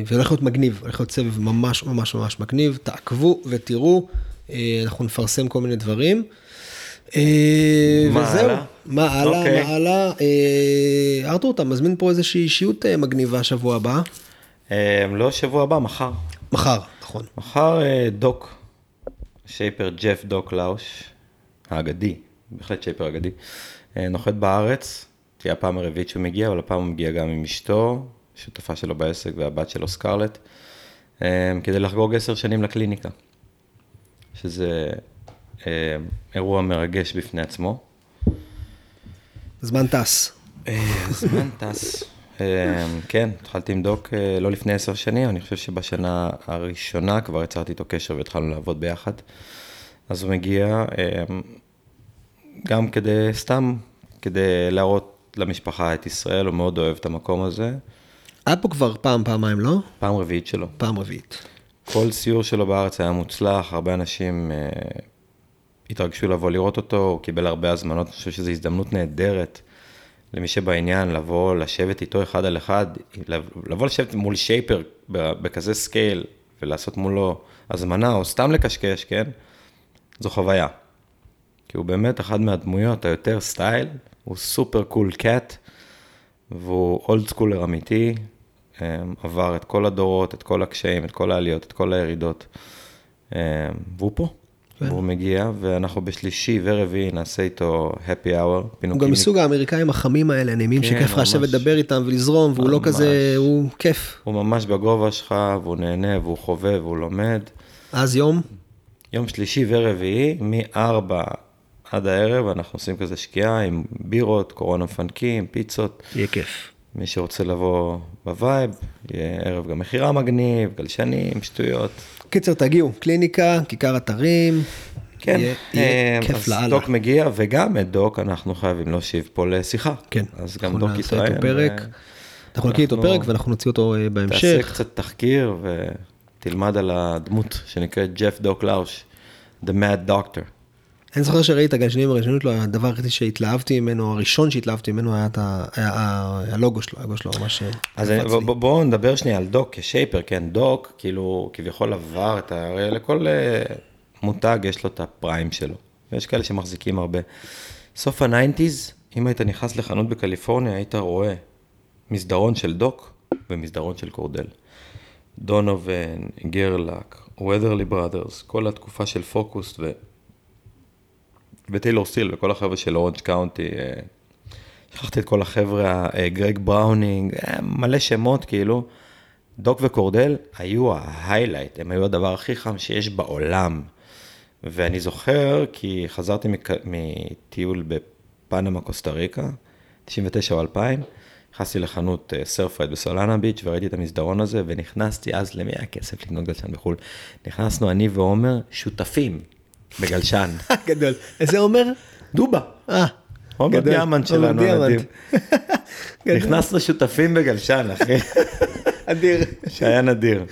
והולך להיות מגניב, הולך להיות סבב ממש ממש ממש מגניב, תעקבו ותראו, אנחנו נפרסם כל מיני דברים. מה וזהו, הלאה? מה הלאה, אוקיי. מה הלאה. ארתור, אתה מזמין פה איזושהי אישיות מגניבה שבוע הבא? לא שבוע הבא, מחר. מחר, נכון. מחר דוק, שייפר ג'ף דוק לאוש, האגדי, בהחלט שייפר אגדי, נוחת בארץ, תהיה הפעם הרביעית שהוא מגיע, אבל הפעם הוא מגיע גם עם אשתו, שותפה שלו בעסק והבת שלו סקרלט, אה, כדי לחגוג עשר שנים לקליניקה, שזה אה, אירוע מרגש בפני עצמו. זמן טס. אה, זמן טס. כן, התחלתי עם דוק לא לפני עשר שנים, אני חושב שבשנה הראשונה כבר יצרתי איתו קשר והתחלנו לעבוד ביחד. אז הוא מגיע גם כדי, סתם, כדי להראות למשפחה את ישראל, הוא מאוד אוהב את המקום הזה. היה פה כבר פעם, פעמיים, לא? פעם רביעית שלו. פעם רביעית. כל סיור שלו בארץ היה מוצלח, הרבה אנשים אה, התרגשו לבוא לראות אותו, הוא קיבל הרבה הזמנות, אני חושב שזו הזדמנות נהדרת למי שבעניין, לבוא, לשבת איתו אחד על אחד, לבוא לשבת מול shaper בכזה scale, ולעשות מולו הזמנה, או סתם לקשקש, כן? זו חוויה. כי הוא באמת אחד מהדמויות היותר style, הוא super cool cat, והוא old schooler אמיתי, אמ, עבר את כל הדורות, את כל הקשיים, את כל העליות, את כל הירידות, אמ, והוא פה. כן. והוא מגיע, ואנחנו בשלישי ורביעי נעשה איתו happy hour. הוא גם מסוג האמריקאים החמים האלה, הנעימים כן, שכיף לך לשבת לדבר איתם ולזרום, והוא לא כזה, הוא כיף. הוא ממש בגובה שלך, והוא נהנה, והוא חווה, והוא לומד. אז יום? יום שלישי ורביעי, מ-4 עד הערב, אנחנו עושים כזה שקיעה עם בירות, קורונה מפנקים, פיצות. יהיה כיף. מי שרוצה לבוא ב vibe, יהיה ערב גם מכירה מגניב, גלשנים, שטויות. קיצר, תגיעו, קליניקה, כיכר אתרים. כן, יהיה, יהיה אז כיף לאללה. דוק מגיע, וגם את דוק אנחנו חייבים להושיב פה לשיחה. כן. אז גם דוק נעשה יתראיין. איתו פרק. אנחנו נקליט איתו פרק ואנחנו נוציא אותו אה, בהמשך. תעשה קצת תחקיר ותלמד על הדמות שנקראת ג'ף דוק לאוש, The Mad Doctor. אני זוכר שראיתי את הגלשנים הראשונים שלו, הדבר היחידי שהתלהבתי ממנו, הראשון שהתלהבתי ממנו היה את הלוגו שלו, הלוגו שלו ממש אז בואו לי. בוא, בואו נדבר שנייה על דוק כשייפר, כן, דוק, כאילו, כביכול עבר את ה... הרי לכל אה, מותג יש לו את ה prime שלו, ויש כאלה שמחזיקים הרבה. סוף ה nineties, אם היית נכנס לחנות בקליפורניה, היית רואה מסדרון של דוק ומסדרון של קורדל. דונובן, גרלק, Weatherley brothers, כל התקופה של פוקוס ו... וטיילור סטיל וכל החבר'ה של אורנג' קאונטי, אה, שכחתי את כל החבר'ה, אה, גרג בראונינג, אה, מלא שמות כאילו. דוק וקורדל היו ה highlight, הם היו הדבר הכי חם שיש בעולם. ואני זוכר כי חזרתי מק- מטיול בפנמה, קוסטה ריקה, 99 או 2000, נכנסתי לחנות סרפרייד בסולאנה ביץ' וראיתי את המסדרון הזה, ונכנסתי אז, למי היה כסף לקנות גלשן בחו"ל? נכנסנו אני ועומר שותפים בגלשן. גדול. איזה עומר? דובה. אה. עומר. דיאמנט שלנו. הנדיב. גדול. נכנסנו שותפים בגלשן, אחי. אדיר. שהיה נדיר.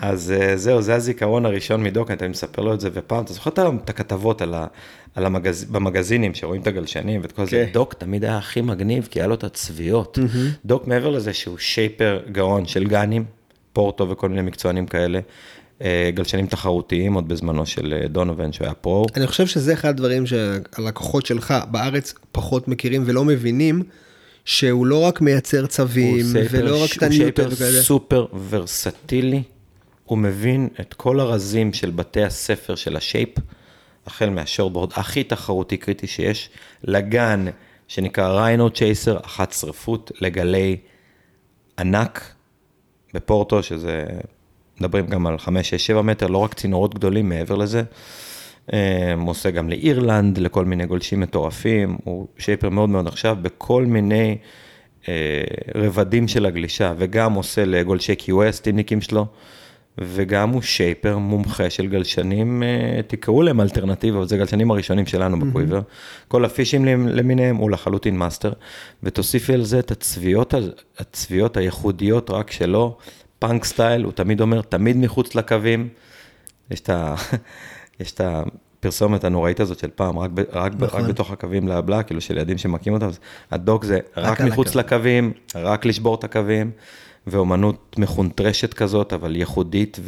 אז אה, זהו, זה הזיכרון הראשון מדוק, אני מספר לו את זה, ופעם, אתה זוכר את הכתבות על ה, על המגז, במגזינים, שרואים את הגלשנים ואת כל זה, כן. דוק תמיד היה הכי מגניב, כי היה לו את הצביעות. דוק מעבר לזה שהוא שייפר גאון של גנים, פורטו וכל מיני מקצוענים כאלה, גלשנים תחרותיים עוד בזמנו של אה, דונובן, שהוא היה פרו. אני חושב שזה אחד הדברים שהלקוחות שלך בארץ פחות מכירים ולא מבינים, שהוא לא רק מייצר צווים, ולא רק את הוא שייפר. סופר ורסטילי, הוא מבין את כל הרזים של בתי הספר של השייפ, החל מהשורבורד הכי תחרותי קריטי שיש, לגן שנקרא ריינו צ'ייסר, אחת שרפות לגלי ענק בפורטו, שזה, מדברים גם על 5, 6, 7 מטר, לא רק צינורות גדולים מעבר לזה. אה, הוא עושה גם לאירלנד, לכל מיני גולשים מטורפים, הוא שייפר מאוד מאוד עכשיו בכל מיני אה, רבדים של הגלישה, וגם עושה לגולשי QS, טימניקים שלו, וגם הוא shaper מומחה של גלשנים, אה, תקראו להם אלטרנטיבה, אבל זה גלשנים הראשונים שלנו ב quiver. כל הפישים למיניהם הוא לחלוטין מאסטר, ותוסיפי על זה את הצביעות, הצביעות הייחודיות רק שלו, punk style, הוא תמיד אומר, תמיד מחוץ לקווים. יש את ה... יש את הפרסומת הנוראית הזאת של פעם, רק, ב, רק, ב, רק נכון. בתוך הקווים להבלה, כאילו של ילדים שמכים אותם, אז הדוק זה רק, על מחוץ הקו. לקווים, רק לשבור את הקווים, ואומנות מחונטרשת כזאת, אבל ייחודית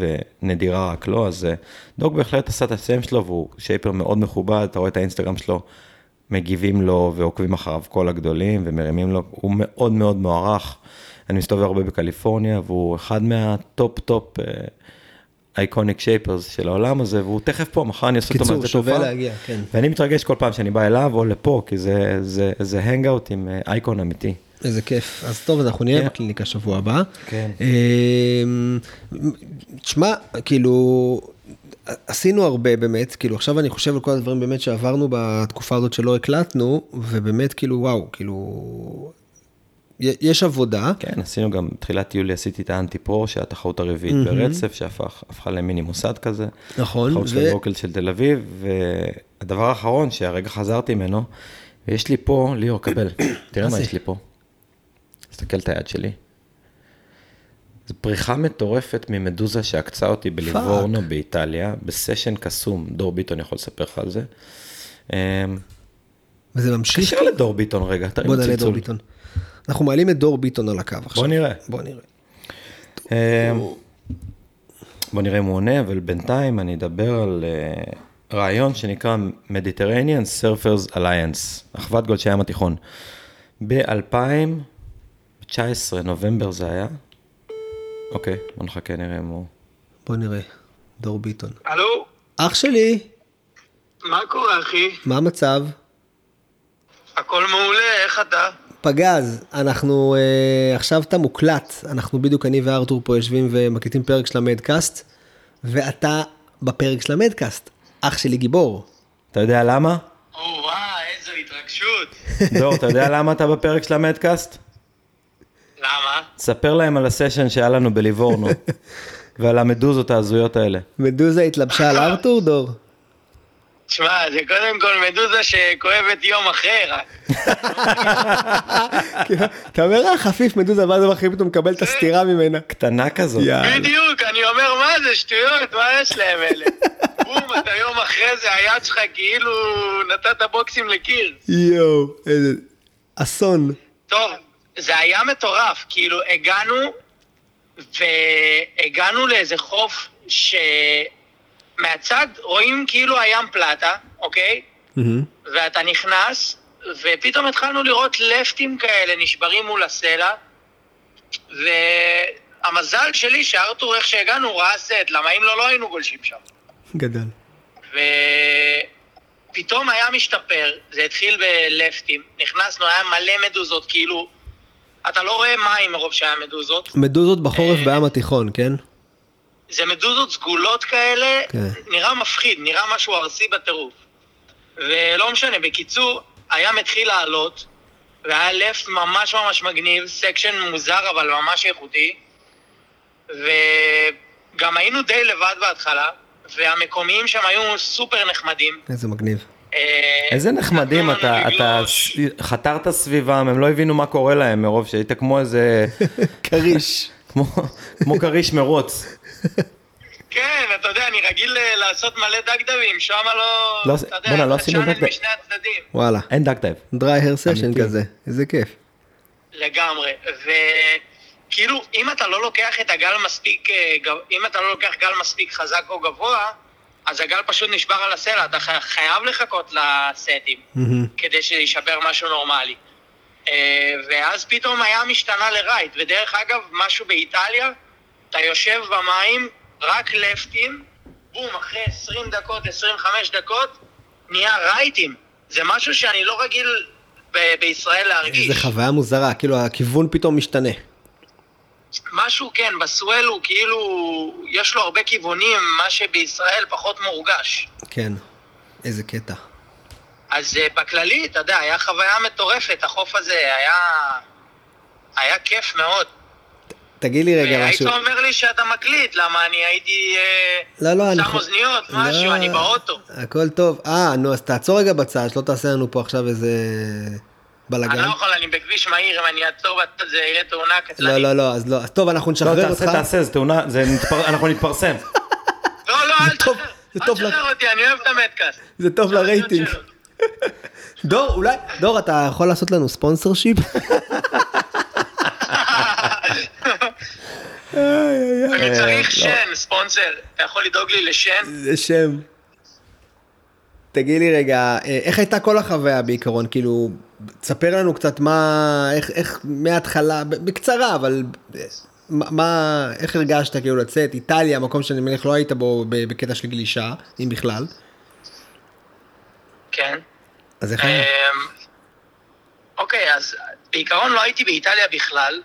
ונדירה רק לו, אז אה, דוק בהחלט עשה את השם שלו, והוא shaper מאוד מכובד, אתה רואה את האינסטגרם שלו, מגיבים לו ועוקבים אחריו כל הגדולים ומרימים לו, הוא מאוד מאוד מוערך. אני מסתובב הרבה בקליפורניה, והוא אחד מה top top iconic shapers של העולם הזה, והוא תכף פה, מחר אני עושה אותו מעשה שווה. להגיע, כן. ואני מתרגש כל פעם שאני בא אליו או לפה, כי זה, זה, זה hangout עם אה, אייקון אמיתי. איזה כיף. אז טוב, אז אנחנו נהיה כן. בקליניקה שבוע הבא. כן. אמ, תשמע, כאילו, עשינו הרבה באמת, כאילו עכשיו אני חושב על כל הדברים באמת שעברנו בתקופה הזאת שלא הקלטנו, ובאמת כאילו וואו, כאילו, יש עבודה. כן, עשינו גם, בתחילת יולי עשיתי את האנטי פרו, שהתחרות הרביעית ברצף, שהפכה למיני מוסד כזה. נכון, תחרות ו- של הלוקל של תל אביב, והדבר האחרון שהרגע חזרתי ממנו, ויש לי פה, ליאור, קבל, תראה מה? יש לי פה. תסתכל את היד שלי. זו פריחה מטורפת ממדוזה שעקצה אותי בליבורנו באיטליה, בסשן קסום, דור ביטון יכול לספר לך על זה. אמ, וזה ממשיך. תתקשר לדור ביטון רגע, תרים בוא נעלה דור צלצול. ביטון. אנחנו מעלים את דור ביטון על הקו עכשיו. בוא נראה. בוא נראה. אמ, בוא נראה אם הוא עונה, אבל בינתיים אני אדבר על אה, רעיון שנקרא Mediterranean Surfers Alliance, אחוות גולשי הים התיכון. ב-2019, נובמבר זה היה. אוקיי, בוא נחכה, נראה אם הוא... בוא נראה. דור ביטון. הלו, אח שלי, מה קורה אחי? מה המצב? הכל מעולה, איך אתה? פגז, אנחנו אה, עכשיו אתה מוקלט, אנחנו בדיוק אני וארתור פה יושבים ומקליטים פרק של המדקאסט, ואתה בפרק של המדקאסט, אח שלי גיבור. אתה יודע למה? או וואי, איזו התרגשות. דור, אתה יודע למה אתה בפרק של המדקאסט? למה? ספר להם על הסשן שהיה לנו בליבורנו, ועל המדוזות ההזויות האלה. מדוזה התלבשה על ארתור, דור? תשמע, זה קודם כל מדוזה שכואבת יום אחרי רק. אתה אומר לה חפיף מדוזה, ואז הוא אחרי פתאום מקבל את הסטירה ממנה. קטנה כזאת. בדיוק, אני אומר, מה זה שטויות, מה יש להם אלה? בום, אתה יום אחרי זה, היד שלך כאילו נתת בוקסים לקיר. יואו, איזה אסון. טוב, זה היה מטורף, כאילו הגענו, והגענו לאיזה חוף שמהצד רואים כאילו הים פלטה, אוקיי? מהמם. ואתה נכנס, ופתאום התחלנו לראות לפטים כאלה נשברים מול הסלע, והמזל שלי שארתור, איך שהגענו, ראה סט, למה אם לא, לא היינו גולשים שם. גדל. ופתאום היה משתפר, זה התחיל בלפטים, נכנסנו, היה מלא מדוזות, כאילו, אתה לא רואה מים מרוב שהיה מדוזות, מדוזות בחורף בים התיכון, כן? זה מדוזות סגולות כאלה, כן. נראה מפחיד, נראה משהו ארסי בטירוף. ולא משנה, בקיצור, הים התחיל לעלות, והיה left ממש ממש מגניב, section מוזר אבל ממש איכותי. וגם היינו די לבד בהתחלה, והמקומיים שם היו סופר נחמדים. איזה מגניב. אה, איזה נחמדים אתה, אתה. חתרת סביבם, הם לא הבינו מה קורה להם מרוב שהיית כמו איזה, כריש. כמו כריש מרוץ. כן, אתה יודע, אני רגיל אה, לעשות מלא דגדבים, שם לא... לא, אתה יודע, בואנה, לא עשינו duck dive. משני הצדדים. וואלה. אין dive. dry hair session אמיתי. כזה, איזה כיף. לגמרי, וכאילו, אם אתה לא לוקח את הגל מספיק, אה, אם אתה לא לוקח גל מספיק חזק או גבוה, אז הגל פשוט נשבר על הסלע, אתה חי- חייב לחכות לסטים. כדי שישבר משהו נורמלי. אה, ואז פתאום היה משתנה ל right, ודרך אגב, משהו באיטליה, אתה יושב במים, רק לפטים, בום, אחרי 20 דקות, 25 דקות, נהיה רייטים. זה משהו שאני לא רגיל ב- בישראל להרגיש. איזה חוויה מוזרה, כאילו הכיוון פתאום משתנה. משהו כן, בסואל הוא כאילו, יש לו הרבה כיוונים, מה שבישראל פחות מורגש. כן. איזה קטע. אז אה, בכללי, אתה יודע, היה חוויה מטורפת, החוף הזה היה... היה כיף מאוד. תגיד לי רגע והיית משהו. אומר לי שאתה מקליט, למה אני הייתי אה, לא, לא, אני... שם אוזניות, משהו, לא, אני באוטו. הכל טוב. אה, נו, אז תעצור רגע בצד, שלא תעשה לנו פה עכשיו איזה אני בלאגן. לא יכול, אני בכביש מהיר, אם אני אעצור בצד זה יהיה תאונה קטלנית. לא, לא, לא, אז לא. אז טוב, אנחנו לא, נשחרר אותך. תעשה, תעשה, זה תאונה, זה נתפר, אנחנו נתפרסם. לא, לא, אל תשחרר, זה אל. תשחרר אותי, אני אוהב את המדקאסט. זה טוב לרייטינג. דור, אולי, דור, אתה יכול לעשות לנו ספונסר שיפ? אני אה, צריך לא. שן, ספונסר. אתה יכול לדאוג לי לשן? זה שם. תגיד לי רגע, אה, איך הייתה כל החוויה בעיקרון? כאילו, תספר לנו קצת מה, איך, איך מההתחלה, בקצרה, אבל אה, מה, איך הרגשת כאילו לצאת? איטליה, מקום שאני מניח לא היית בו בקטע של גלישה, אם בכלל. כן. אז איך היה? אמ, אוקיי, אז בעיקרון לא הייתי באיטליה בכלל.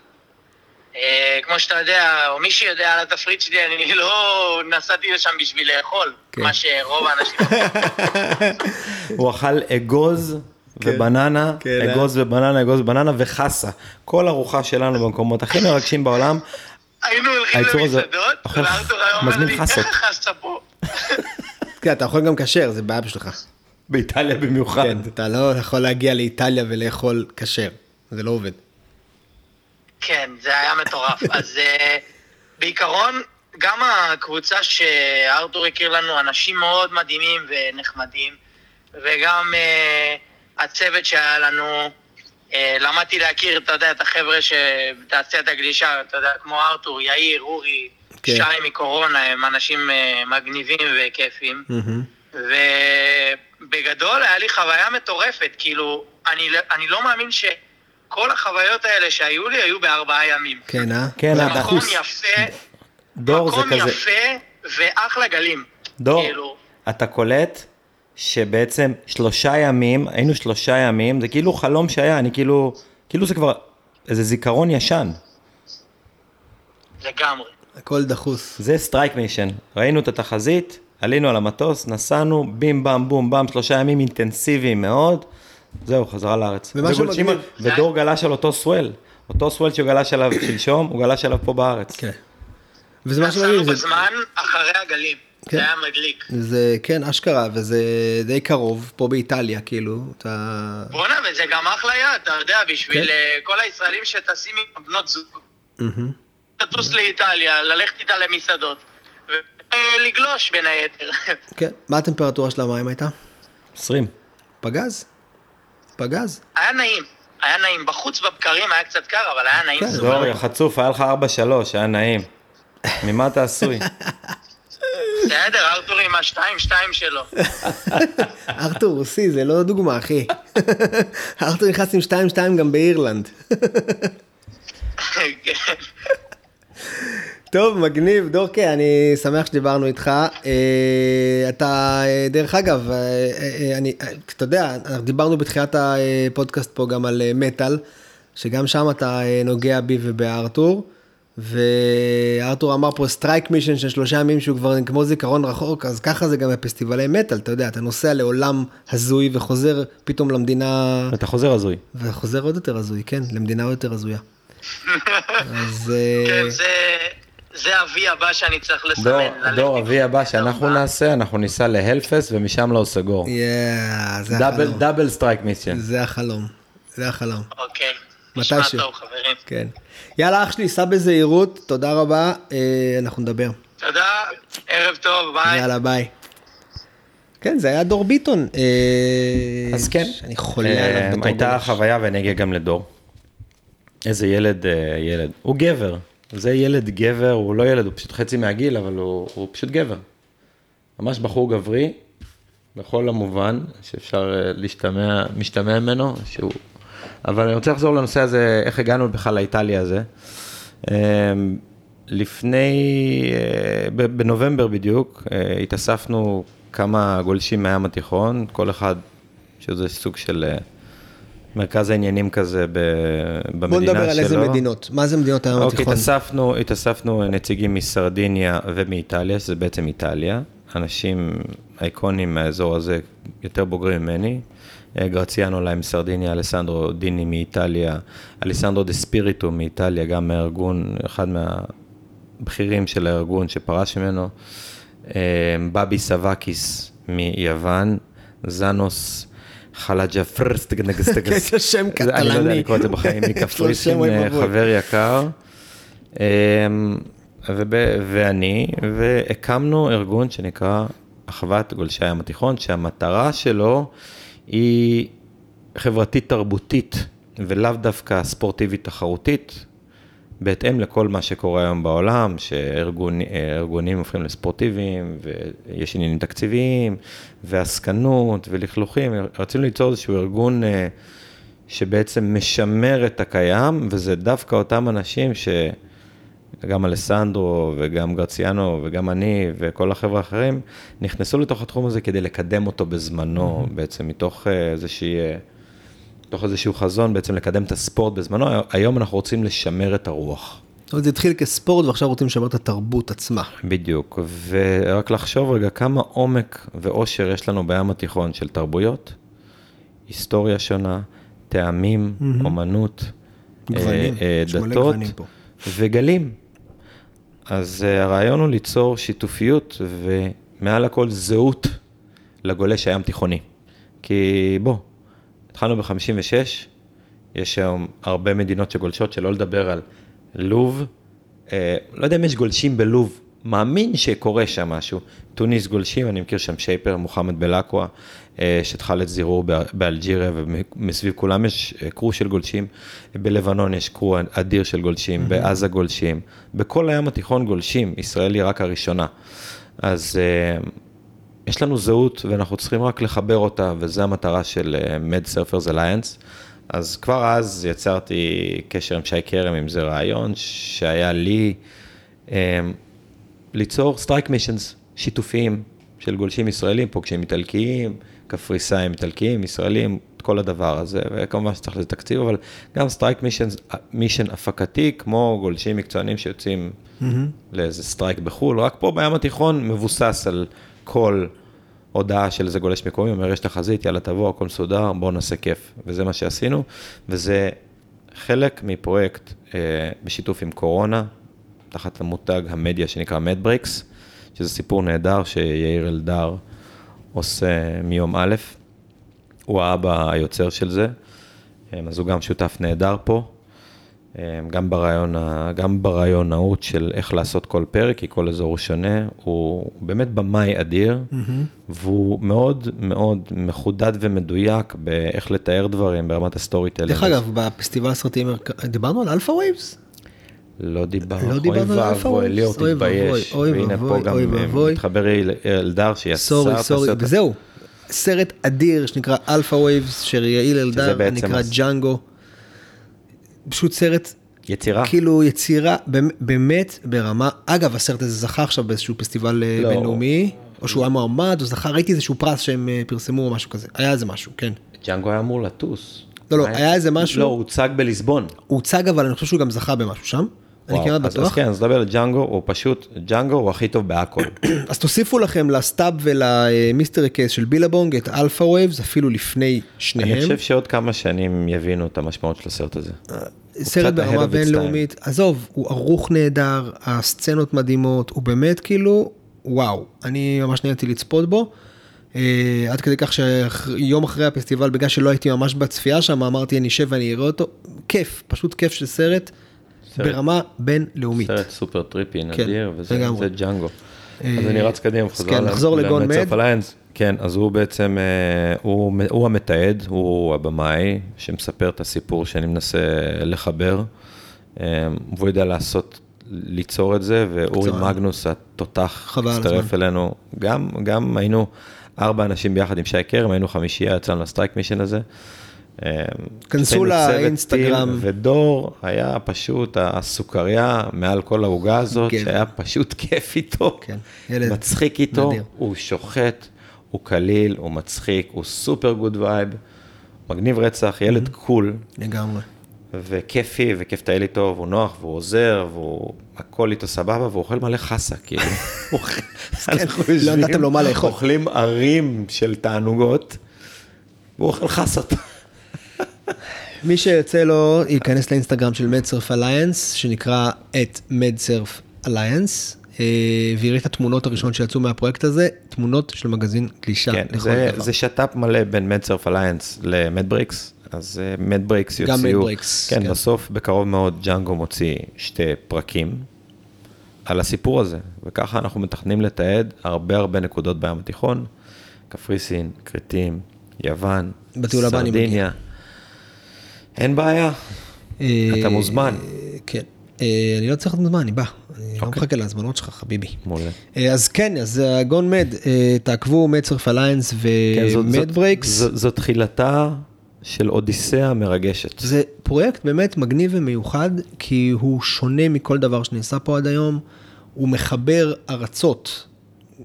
אה, כמו שאתה יודע, או מי שיודע על התפריט שלי, אני לא נסעתי לשם בשביל לאכול, כן. מה שרוב האנשים... הוא אכל אגוז ובננה, כן, אה? אגוז ובננה, אגוז ובננה וחסה. כל ארוחה שלנו במקומות הכי מרגשים בעולם, היינו הולכים למסעדות, אוכל וארתור היה אומר מזמין לי, חסות." איך חסת פה? כן, אתה יכול גם כשר, זה בעיה בשבילך. באיטליה במיוחד. כן, אתה לא יכול להגיע לאיטליה ולאכול כשר, זה לא עובד. כן, זה היה מטורף. אז uh, בעיקרון, גם הקבוצה שארתור הכיר לנו, אנשים מאוד מדהימים ונחמדים, וגם uh, הצוות שהיה לנו, uh, למדתי להכיר, אתה יודע, את החבר'ה שבתעשיית הגלישה, אתה יודע, כמו ארתור, יאיר, אורי, כן. שי מקורונה, הם אנשים מגניבים וכיפים. מהמם. ובגדול היה לי חוויה מטורפת, כאילו, אני, לא- אני לא מאמין שכל החוויות האלה שהיו לי היו בארבעה ימים. כן, אה? כן, זה אתה- מקום דחוס. יפה, דור זה מקום כזה, יפה ואחלה גלים. דור, כאילו, אתה קולט שבעצם שלושה ימים, היינו שלושה ימים, זה כאילו חלום שהיה, אני כאילו, כאילו זה כבר איזה זיכרון ישן. לגמרי. הכל דחוס. זה strike mission, ראינו את התחזית, עלינו על המטוס, נסענו, בים במ בום במ, שלושה ימים אינטנסיביים מאוד, זהו, חזרה לארץ. ומה שמגניב- ודור גלש על אותו swell, אותו swell שהוא גלש עליו שלשום, הוא גלש עליו פה בארץ. כן. וזה מה נסענו שמדהים, זה, בזמן אחרי הגלים. כן. זה היה מדליק. זה כן אשכרה וזה די קרוב פה באיטליה כאילו אתה בואנה, וזה גם אחלה יד, אתה יודע, בשביל כן. אה, כל הישראלים שטסים עם בנות זוג, מהמם. לטוס לאיטליה, ללכת איתה למסעדות, ולגלוש בין היתר. כן מה הטמפרטורה של המים הייתה 20. פגז פגז היה נעים, היה נעים. בחוץ בבקרים היה קצת קר, אבל היה נעים כן. יא חצוף, היה לך 4-3, היה נעים. ממה אתה עשוי? בסדר, ארתור עם השתיים שתיים שלו. ארתור רוסי זה לא דוגמה אחי ארתור נכנס עם 2-2 גם באירלנד טוב מגניב דורקה אני שמח שדיברנו איתך אה, אתה אה, דרך אגב אה, אני אתה יודע אנחנו דיברנו בתחילת הפודקאסט פה גם על מטאל שגם שם אתה נוגע בי ובארתור וארתור אמר פה strike mission של שלושה ימים שהוא כבר כמו זיכרון רחוק, אז ככה זה גם בפסטיבלי מטאל, אתה יודע, אתה נוסע לעולם הזוי וחוזר פתאום למדינה, אתה חוזר הזוי. וחוזר עוד יותר הזוי, כן, למדינה עוד יותר הזויה. אז כן, זה... זה ה V הבא שאני צריך לסמן. דור, דור ה V הבא שאנחנו הבא. נעשה, אנחנו ניסע להלפסט ומשם להוסגור. yeah, זה double, החלום. double strike mission. זה החלום, זה החלום. אוקיי. נשמע. טוב, חברים. כן. יאללה אח שלי, סע בזהירות, תודה רבה, אה, אנחנו נדבר. תודה, ערב טוב, ביי. יאללה ביי. כן, זה היה דור ביטון. אה, אז כן, שאני חולה אה, עליו בתור הייתה. חוויה ואני אגיע גם לדור. איזה ילד, אה, ילד. הוא גבר. זה ילד גבר, הוא לא ילד, הוא פשוט חצי מהגיל, אבל הוא, הוא פשוט גבר. ממש בחור גברי, בכל המובן שאפשר אה, להשתמע, משתמע ממנו, שהוא... אבל אני רוצה לחזור לנושא הזה, איך הגענו בכלל לאיטליה הזה. אה, לפני, אה, בנובמבר בדיוק, התאספנו כמה גולשים מהים התיכון, כל אחד, שזה סוג של מרכז העניינים כזה ב- במדינה שלו. בוא נדבר על איזה מדינות. מה זה מדינות הים אוקיי, התיכון? התאספנו, התאספנו נציגים מסרדיניה ומאיטליה, שזה בעצם איטליה. אנשים אייקונים מהאזור הזה, יותר בוגרים ממני. אה, גרציאנו אולי מסרדיניה, אלסנדרו דיני מאיטליה, אליסנדרו דה ספיריטו מאיטליה, גם מהארגון, אחד מהבכירים של הארגון שפרש ממנו. אה, בבי סבקיס מיוון, זנוס חלג'ה פרסט גנגסטגס. איזה שם אני לא יודע קטלני. לקרוא את זה בחיים, מקפריסין, אה. חבר יקר. אמ, ואני, והקמנו ארגון שנקרא אחוות גולשי הים התיכון, שהמטרה שלו היא חברתית תרבותית, ולאו דווקא ספורטיבית תחרותית, בהתאם לכל מה שקורה היום בעולם, שארגונים הופכים לספורטיביים, ויש עניינים תקציביים, ועסקנות, ולכלוכים, רצינו ליצור איזשהו ארגון אה, שבעצם משמר את הקיים, וזה דווקא אותם אנשים ש... גם אלסנדרו וגם גרציאנו וגם אני וכל החבר'ה האחרים, נכנסו לתוך התחום הזה כדי לקדם אותו בזמנו, בעצם מתוך אה, איזושהי, אה, מתוך איזשהו חזון, בעצם לקדם את הספורט בזמנו, היום אנחנו רוצים לשמר את הרוח. אבל זה התחיל כספורט ועכשיו רוצים לשמר את התרבות עצמה. בדיוק, ורק לחשוב רגע כמה עומק ואושר יש לנו בים התיכון של תרבויות, היסטוריה שונה, טעמים, אומנות, גוונים, אה, אה, דתות. וגלים. אז אה, הרעיון הוא ליצור שיתופיות ומעל הכל זהות לגולש הים תיכוני. כי בוא, התחלנו ב-56, יש היום הרבה מדינות שגולשות, שלא לדבר על לוב, אה, לא יודע אם יש גולשים בלוב, מאמין שקורה שם משהו. טוניס גולשים, אני מכיר שם שייפר, מוחמד בלקווה, אה, שהתחל את זירור באלג'יריה, ומסביב כולם יש אה, קרו של גולשים. בלבנון יש קרו אדיר של גולשים, בעזה גולשים, בכל הים התיכון גולשים, ישראל היא רק הראשונה. אז אה, יש לנו זהות ואנחנו צריכים רק לחבר אותה, וזו המטרה של אה, Med Surfers Alliance. אז כבר אז יצרתי קשר עם שי כרם, עם זה רעיון שהיה לי אה, ליצור strike missions שיתופיים של גולשים ישראלים, פוגשים איטלקיים, קפריסאים איטלקיים, ישראלים, את כל הדבר הזה, וכמובן שצריך לזה תקציב, אבל גם strike mission, mission הפקתי, כמו גולשים מקצוענים שיוצאים לאיזה strike בחו"ל, רק פה בים התיכון מבוסס על כל הודעה של איזה גולש מקומי, אומר, יש תחזית, יאללה תבוא, הכל מסודר, בואו נעשה כיף. וזה מה שעשינו, וזה חלק מפרויקט אה, בשיתוף עם קורונה, תחת המותג המדיה שנקרא Medbreaks, שזה סיפור נהדר שיאיר אלדר עושה מיום א', הוא האבא היוצר של זה, אה, אז הוא גם שותף נהדר פה, גם ברעיון, גם ברעיונאות של איך לעשות כל פרק, כי כל אזור שונה, הוא באמת במאי אדיר, והוא מאוד מאוד מחודד ומדויק באיך לתאר דברים ברמת ה story teller. דרך אגב, בפסטיבל הסרטים דיברנו על Alpha Waves? לא דיברנו, לא דיברנו על Alpha Waves. ליאור אוי תתבייש, ואבוי, אוי והנה פה גם. מתחבר אל- אלדר שיצר סורי, את סורי, הסרט. וזהו. סרט אדיר שנקרא Alpha Waves, של יאיר אלדר, נקרא ג'אנגו. פשוט סרט, יצירה? כאילו יצירה, באמת ברמה, אגב, הסרט הזה זכה עכשיו באיזשהו פסטיבל אה, לא. בינלאומי, או שהוא היה מועמד, או זכה, ראיתי איזשהו פרס שהם אה, פרסמו או משהו כזה. היה איזה משהו, כן. ג'אנגו היה אמור לטוס. לא, לא, היה איזה משהו- לא, הוא הוצג בליסבון. הוא הוצג אבל אני חושב שהוא גם זכה במשהו שם. אני כמעט אז- אז בטוח. כן, אז נדבר על ג'אנגו, הוא פשוט, ג'אנגו הוא הכי טוב בהכל. אז תוסיפו לכם ל Stab ול mystery case של Billabong את Alpha Waves אפילו לפני אני שניהם. חושב שעוד כמה שנים יבינו את המשמעות של הסרט הזה. סרט קצת ברמה בינלאומית, עזוב, הוא ערוך נהדר, הסצנות מדהימות, הוא באמת כאילו, וואו, אני ממש נהניתי לצפות בו. אה, עד כדי כך שיום אחרי הפסטיבל, בגלל שלא הייתי ממש בצפייה שם, אמרתי אני אשב ואני אראה אותו. כיף, פשוט כיף של סרט, סרט. ברמה בינלאומית. סרט super trippy כן, נדיר, וזה לגמרי. זה ג'אנגו. אה, אז אני רץ קדימה, אז כן, נחזור ל Gone Med. כן, אז הוא בעצם, אה, הוא הוא המתעד, הוא הבמאי, שמספר את הסיפור שאני מנסה לחבר, אה, והוא יודע לעשות, ליצור את זה, ואורי. מגנוס, התותח, הצטרף. אלינו. גם, גם היינו ארבע אנשים ביחד עם שי כרם, היינו חמישייה, יצאנו ל strike mission הזה. אה, כנסו לאינסטגרם. ודור היה פשוט הסוכריה מעל כל העוגה הזאת, גבר. שהיה פשוט כיף איתו, כן, ילד מצחיק איתו, נדיר. הוא שוחט, הוא קליל, הוא מצחיק, הוא super good vibe, מגניב רצח, ילד קול, לגמרי. וכיפי, וכיף לטייל איתו, והוא נוח, והוא עוזר, והוא הכל איתו סבבה, והוא אוכל מלא חסה, כאילו. אוכל- אנחנו לא יושבים, נתתם לו מה לאכול. אוכלים ערים של תענוגות, והוא אוכל חסות. מי שיוצא לו ייכנס לאינסטגרם של מדסרף אליינס שנקרא את מדסרף אליינס ויראה את התמונות הראשונות שיצאו מהפרויקט הזה תמונות של מגזין גלישה. כן, זה. זה שת"פ מלא בין מדסרף אליינס למדבריקס, אז מדבריקס גם יוציאו, מדבריקס, כן, כן. בסוף בקרוב מאוד ג'אנגו מוציא שתי פרקים על הסיפור הזה, וככה אנחנו מתכננים לתעד הרבה הרבה נקודות בים התיכון, קפריסין, כרתים, יוון. סרדיניה. אין בעיה, אה, אתה מוזמן. כן. אה, אני לא צריך להיות מוזמן, אני בא. אני לא אוקיי. מחכה להזמנות שלך, חביבי. מעולה. אה, אז כן, אז גון מד, תעקבו מדסרף אליינס זאת- ומדברקס. זו- זו תחילתה של אודיסאה מרגשת. זה פרויקט באמת מגניב ומיוחד, כי הוא שונה מכל דבר שנעשה פה עד היום. הוא מחבר ארצות,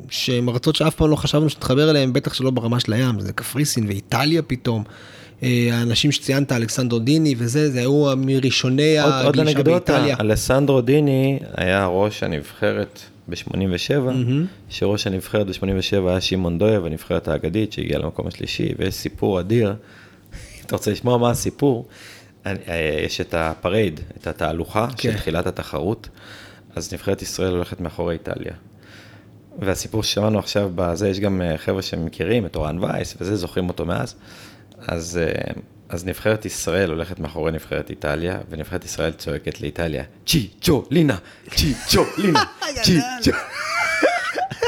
שהן ארצות שאף פעם לא חשבנו שנתחבר אליהן, בטח שלא ברמה של הים, זה קפריסין ואיטליה פתאום. אה, האנשים שציינת, אלכסנדרו דיני וזה, זה היו מראשוני עוד, עוד הגלישה באיטליה. אלסנדרו דיני היה ראש הנבחרת ב-87, שראש הנבחרת ב-87 היה שמעון דויב, הנבחרת האגדית שהגיעה למקום השלישי, ויש סיפור אדיר. אתה רוצה לשמוע מה הסיפור? אה, יש את ה parade, את התהלוכה כן. של תחילת התחרות, אז נבחרת ישראל הולכת מאחורי איטליה. והסיפור ששמענו עכשיו בזה, יש גם אה, חבר'ה שמכירים את אורן וייס וזה, זוכרים אותו מאז. אז, אה, אז נבחרת ישראל הולכת מאחורי נבחרת איטליה, ונבחרת ישראל צועקת לאיטליה, צ'י צ'ו לינה, צ'י צ'ו לינה, צ'י צ'ו.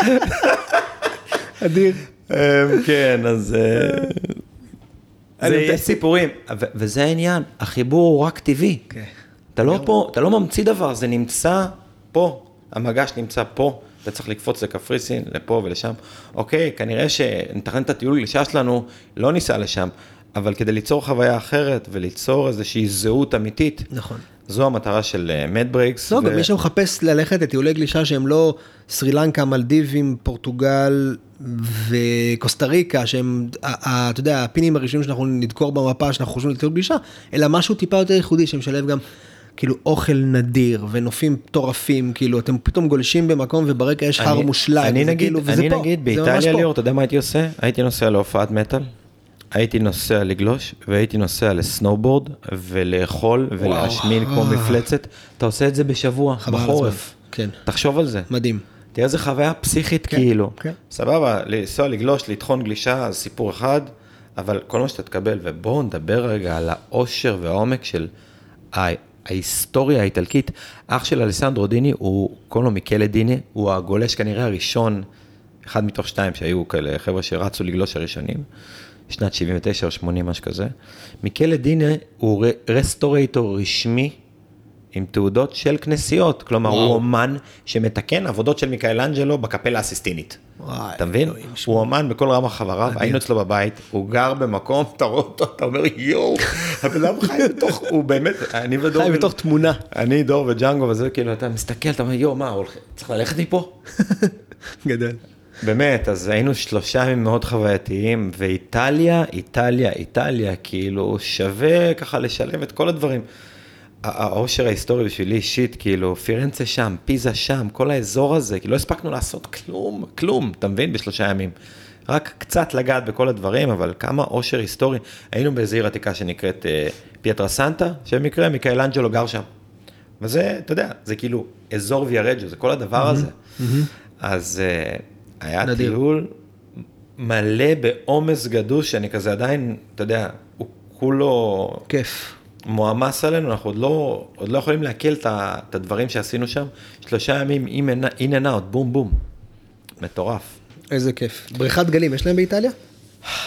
אדיר. אמ, כן, אז... אה, אני זה יש סיפורים, וזה העניין, החיבור הוא רק טבעי. כן. אתה לא פה, אתה לא ממציא דבר, זה נמצא פה, המגש נמצא פה, אתה צריך לקפוץ לקפריסין, לפה ולשם. אוקיי, כנראה שנתכנן את הטיול גלישה שלנו, לא ניסע לשם, אבל כדי ליצור חוויה אחרת וליצור איזושהי זהות אמיתית, נכון. זו המטרה של מדברייקס. לא, גם מי שמחפש ללכת לטיולי גלישה שהם לא סרי לנקה, מלדיבים, פורטוגל וקוסטה ריקה, שהם, אתה יודע, הפינים הראשונים שאנחנו נדקור במפה שאנחנו חושבים לטיול גלישה, אלא משהו טיפה יותר ייחודי שמשלב גם כאילו אוכל נדיר ונופים מטורפים, כאילו אתם פתאום גולשים במקום וברקע יש הר מושלג, אני נגיד, כאילו, אני פה, נגיד באיטליה. ליאור, אתה יודע מה הייתי עושה? הייתי נוסע להופעת מטאל, הייתי נוסע לגלוש, והייתי נוסע לסנובורד, ולאכול ולהשמין כמו מפלצת. אתה עושה את זה בשבוע, בחורף. כן, תחשוב על זה. מדהים. תראה איזה חוויה פסיכית כן, כאילו. כן. סבבה, לנסוע לגלוש, לטחון גלישה, סיפור אחד, אבל כל מה שאתה תקבל, ובואו נדבר רגע על העושר והעומק של ההיסטוריה האיטלקית. אח של אלסנדרו דיני, הוא, קוראים לו מיקלה דיני, הוא הגולש כנראה הראשון, אחד מתוך שתיים שהיו כאלה חבר'ה שרצו לגלוש הראשונים, שנת 79 או 80, משהו כזה. מיקלה דיני הוא restorator רשמי. עם תעודות של כנסיות, כלומר וואו. הוא אומן שמתקן עבודות של מיכאלנג'לו בקפלה הסיסטינית. וואי, אתה מבין? הוא אומן בכל רמ"ח איבריו. היינו אצלו בבית, הוא גר במקום, אתה רואה אותו, אתה אומר יואו, הבן אדם חי בתוך, הוא באמת, אני ודור, חי בתוך תמונה. אני דור וג'אנגו וזה, כאילו אתה מסתכל, אתה אומר יואו, מה, הולך- צריך ללכת מפה? גדול. באמת, אז היינו שלושה ימים מאוד חווייתיים, ואיטליה, איטליה, איטליה, כאילו שווה ככה לשלב את כל הדברים. העושר ההיסטורי בשבילי אישית, כאילו, פירנצה שם, פיזה שם, כל האזור הזה, כאילו, לא הספקנו לעשות כלום, כלום, אתה מבין? בשלושה ימים. רק קצת לגעת בכל הדברים, אבל כמה עושר היסטורי. היינו באיזו עיר עתיקה שנקראת אה, פיאטרה סנטה, שבמקרה מיכאל אנג'לו גר שם. וזה, אתה יודע, זה כאילו אזור ויארג'ו, זה כל הדבר הזה. אז אה, היה נדיר. טיול מלא בעומס גדוש, שאני כזה עדיין, אתה יודע, הוא כולו כיף. מועמס עלינו, אנחנו עוד לא, עוד לא יכולים לעכל את הדברים שעשינו שם. שלושה ימים in and- in and out, בום בום. מטורף. איזה כיף. בריכת גלים יש להם באיטליה?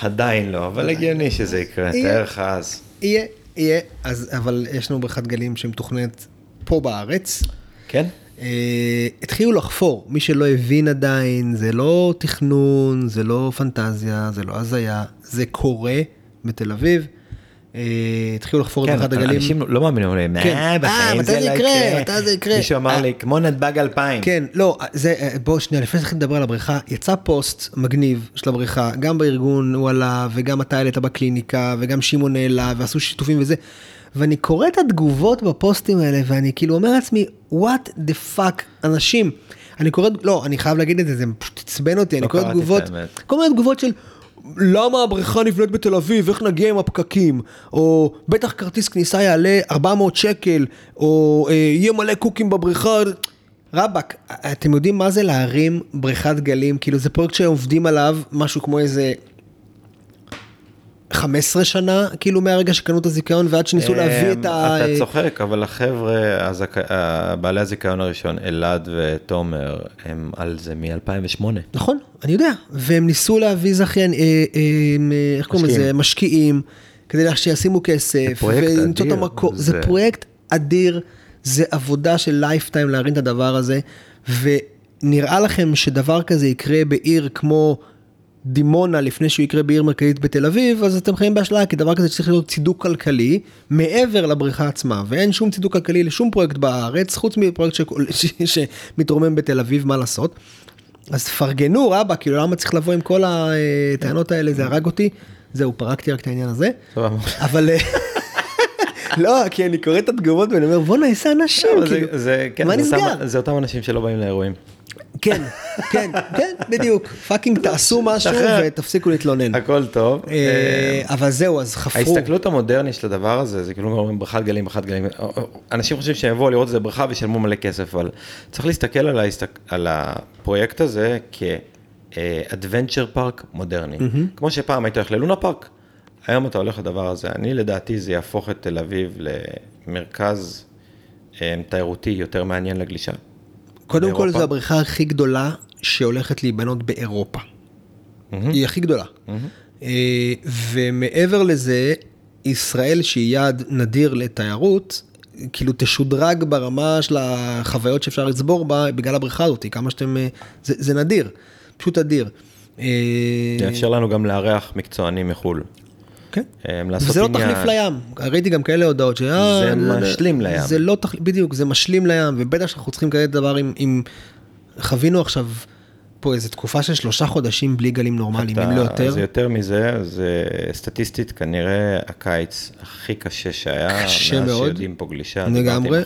עדיין לא, אבל הגיוני שזה יקרה. תאר לך אז. יהיה, יהיה. אז, אבל יש לנו בריכת גלים שמתוכננת פה בארץ. כן? אה, התחילו לחפור, מי שלא הבין עדיין, זה לא תכנון, זה לא פנטזיה, זה לא הזיה, זה קורה בתל אביב. אה, התחילו לחפור את כן, בריכת הגלים. אנשים לא מאמינים לי, כן. מה, אה, בחיים מתי זה לא יקרה? מתי זה יקרה? מישהו אמר אה. לי, כמו נתב"ג 2000. כן, לא, זה, בוא שנייה, לפני שנתחיל לדבר על הבריכה, יצא פוסט מגניב של הבריכה, גם בארגון הוא עלה, וגם אתה העלית בקליניקה, וגם שמעון העלה, ועשו שיתופים וזה, ואני קורא את התגובות בפוסטים האלה, ואני כאילו אומר לעצמי, what the fuck, אנשים, אני קורא, לא, אני חייב להגיד את זה, זה פשוט עצבן אותי, אני קורא קראתי את תגובות. כל מיני תגובות של... למה הבריכה נבנית בתל אביב, איך נגיע עם הפקקים, או בטח כרטיס כניסה יעלה 400 שקל, או אה, יהיה מלא קוקים בבריכה. רבאק, אתם יודעים מה זה להרים בריכת גלים? כאילו זה פרויקט שעובדים עליו משהו כמו איזה 15 שנה, כאילו מהרגע שקנו את הזיכיון ועד שניסו להביא את ה... אמ, אתה צוחק, אבל החבר'ה, הזכ- ה- בעלי הזיכיון הראשון, אלעד ותומר, הם על זה מ-2008. נכון, אני יודע. והם ניסו להביא זכיין, אה, אה, אה, איך קוראים לזה? משקיעים. כדי שישימו כסף, זה פרויקט ולמצוא את המקור. זה זה- פרויקט אדיר, זה עבודה של lifetime להרים את הדבר הזה, ונראה לכם שדבר כזה יקרה בעיר כמו דימונה לפני שהוא יקרה בעיר מרכזית בתל אביב, אז אתם חיים באשליה, כי דבר כזה צריך להיות צידוק כלכלי מעבר לבריכה עצמה, ואין שום צידוק כלכלי לשום פרויקט בארץ, חוץ מפרויקט שכל- ש- שמתרומם בתל אביב, מה לעשות. אז תפרגנו רבא, כאילו למה צריך לבוא עם כל הטענות האלה, זה הרג אותי. זהו, פרקתי רק את העניין הזה. אבל... אה, לא, כי אני קורא את התגובות ואני אומר, בואנה, איזה אנשים, כאילו, זה- כן, מה נסגר? זה אותם אנשים שלא באים לאירועים. כן, כן, כן, בדיוק. fucking תעשו משהו. ותפסיקו להתלונן. הכל טוב. אה, אבל זהו, אז חפרו. ההסתכלות המודרנית של הדבר הזה, זה כאילו אומרים בריכת גלים, בריכת גלים. אנשים חושבים שהם יבואו לראות איזה בריכה וישלמו מלא כסף, אבל צריך להסתכל על, ההסתק... על הפרויקט הזה כ adventure park מודרני. כמו שפעם היית הולך ללונה פארק, היום אתה הולך לדבר הזה. אני לדעתי זה יהפוך את תל אביב למרכז אה, תיירותי יותר מעניין לגלישה. קודם כל באירופה. זו הבריכה הכי גדולה שהולכת להיבנות באירופה. היא הכי גדולה. אה, ומעבר לזה, ישראל שהיא יעד נדיר לתיירות, כאילו תשודרג ברמה של החוויות שאפשר לצבור בה בגלל הבריכה הזאת, כמה שאתם, אה, זה, זה נדיר, פשוט אדיר. אה, יאפשר לנו גם לארח מקצוענים מחו"ל. כן. אה, לעשות וזה לא עניין. תחליף לים, ראיתי גם כאלה הודעות ש... אה, זה לא. משלים לים. זה לא תחליף, בדיוק, זה משלים לים, ובטח שאנחנו צריכים כאלה דבר עם, עם... חווינו עכשיו פה איזה תקופה של שלושה חודשים בלי גלים נורמליים, אם לא יותר. זה יותר מזה, זה סטטיסטית כנראה הקיץ הכי קשה שהיה, קשה מאז מאוד. שיודעים פה גלישה, לגמרי.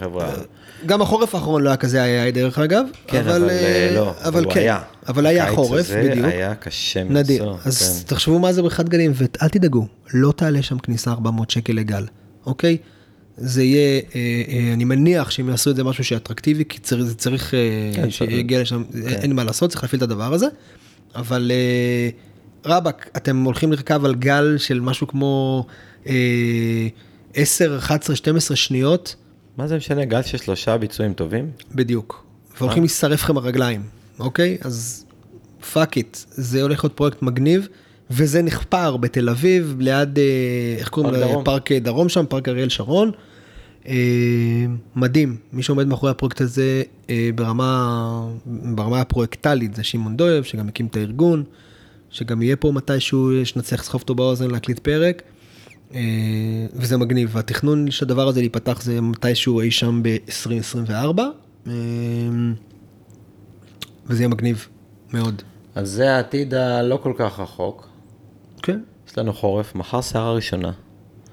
גם החורף האחרון לא היה כזה היה דרך אגב. כן, אבל אה, אה, לא, אבל הוא כן, היה. אבל היה הקיץ חורף, הזה בדיוק. היה קשה נדיר. מנשוא, אז כן. תחשבו מה זה בריכת גלים, ואל תדאגו, לא תעלה שם כניסה 400 שקל לגל, אוקיי? זה יהיה, אה, אה, אני מניח שהם יעשו את זה משהו שאטרקטיבי, כי צריך, זה צריך אה, כן, שיגיע לשם, אין מה לעשות, צריך להפעיל את הדבר הזה. אבל אה, רבאק, אתם הולכים לרכב על גל של משהו כמו אה, 10, 11, 12 שניות, מה זה משנה, גל של שלושה ביצועים טובים? בדיוק. והולכים להישרף לכם הרגליים, אוקיי? אז fuck it, זה הולך להיות פרויקט מגניב, וזה נחפר בתל אביב, ליד, אה, איך קוראים לזה? פארק דרום שם, פארק אריאל שרון. אה, מדהים, מי שעומד מאחורי הפרויקט הזה אה, ברמה, ברמה הפרויקטלית זה שמעון דויב, שגם הקים את הארגון, שגם יהיה פה מתישהו, שנצליח לסחוב אותו באוזן להקליט פרק. אה, וזה מגניב, והתכנון של הדבר הזה להיפתח זה מתישהו אי שם ב-2024, וזה יהיה מגניב מאוד. אז זה העתיד הלא כל כך רחוק. כן, יש לנו חורף, מחר סערה ראשונה.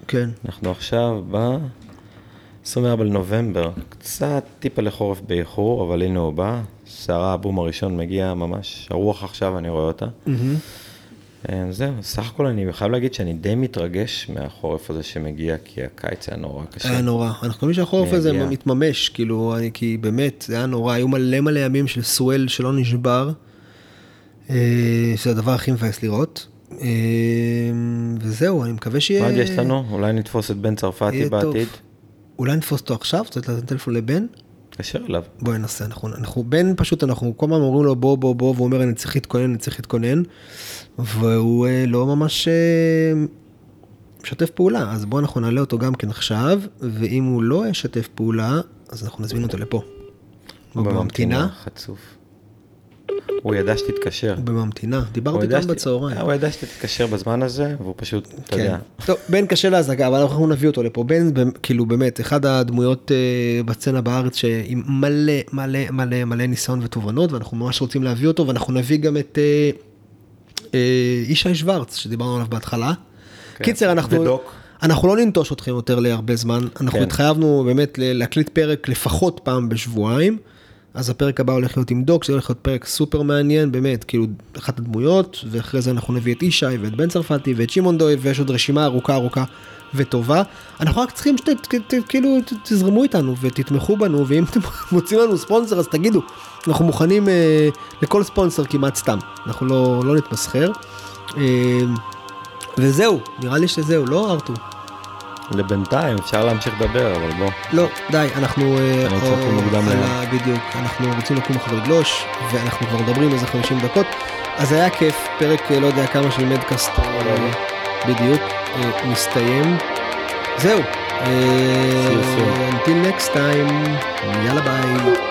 כן. אנחנו עכשיו 24 לנובמבר, קצת טיפה לחורף באיחור, אבל הנה הוא בא. סערה הבום הראשון מגיע ממש, הרוח עכשיו, אני רואה אותה. אה, זהו, סך הכל אני חייב להגיד שאני די מתרגש מהחורף הזה שמגיע, כי הקיץ היה נורא קשה. היה נורא. אנחנו חושבים שהחורף הזה. מתממש, כאילו, אני, כי באמת, זה היה נורא, היו מלא מלא ימים של סואל שלא נשבר, אה, שזה הדבר הכי מבאס לראות. אה, וזהו, אני מקווה שיהיה... מה עוד יש לנו? אולי נתפוס את בן צרפתי. בעתיד? אולי נתפוס אותו עכשיו? רוצה לתת טלפון לבן? תקשר אליו. בואי ננסה, אנחנו, אנחנו, בן פשוט, אנחנו כל הזמן אומרים לו בוא בוא בוא, והוא אומר אני צריך להתכונן, אני צריך להתכונן, והוא אה, לא ממש אה, משתף פעולה, אז בואו אנחנו נעלה אותו גם כן עכשיו, ואם הוא לא ישתף פעולה, אז אנחנו נזמין אותו לפה. הוא בממתינה, חצוף. הוא ידע שתתקשר. הוא בממתינה, דיברתי גם שת- בצהריים. הוא ידע שתתקשר בזמן הזה, והוא פשוט, אתה כן. יודע. טוב, בן קשה להזגה, אבל אנחנו נביא אותו לפה. בן, כאילו באמת, אחד הדמויות אה, בסצנה בארץ שעם מלא מלא מלא מלא ניסיון ותובנות, ואנחנו ממש רוצים להביא אותו, ואנחנו נביא גם את אה, אה, ישי שוורץ, שדיברנו עליו בהתחלה. כן. קיצר, אנחנו... ודוק. אנחנו לא ננטוש אתכם יותר להרבה זמן, אנחנו כן. התחייבנו באמת להקליט פרק לפחות פעם בשבועיים, אז הפרק הבא הולך להיות עם דוק, זה הולך להיות פרק סופר מעניין, באמת, כאילו, אחת הדמויות, ואחרי זה אנחנו נביא את ישי ואת בן צרפתי ואת שמעון דויב, ויש עוד רשימה ארוכה ארוכה וטובה. אנחנו רק צריכים שכאילו תזרמו איתנו ותתמכו בנו, ואם אתם מוצאים לנו ספונסר אז תגידו, אנחנו מוכנים אה, לכל ספונסר כמעט סתם, אנחנו לא, לא נתמסחר. אה, וזהו, נראה לי שזהו, לא ארתור? לבינתיים אפשר להמשיך לדבר, אבל בוא. לא, די, אנחנו... אה, אני רוצה לקום או- מוקדם על היום. ה- בדיוק, אנחנו רוצים לקום אחרי לגלוש, ואנחנו כבר מדברים איזה 50 דקות, אז היה כיף, פרק אה, לא יודע כמה של מדקאסט, אה, בדיוק, אה, מסתיים. זהו. אה, until next time, יאללה ביי.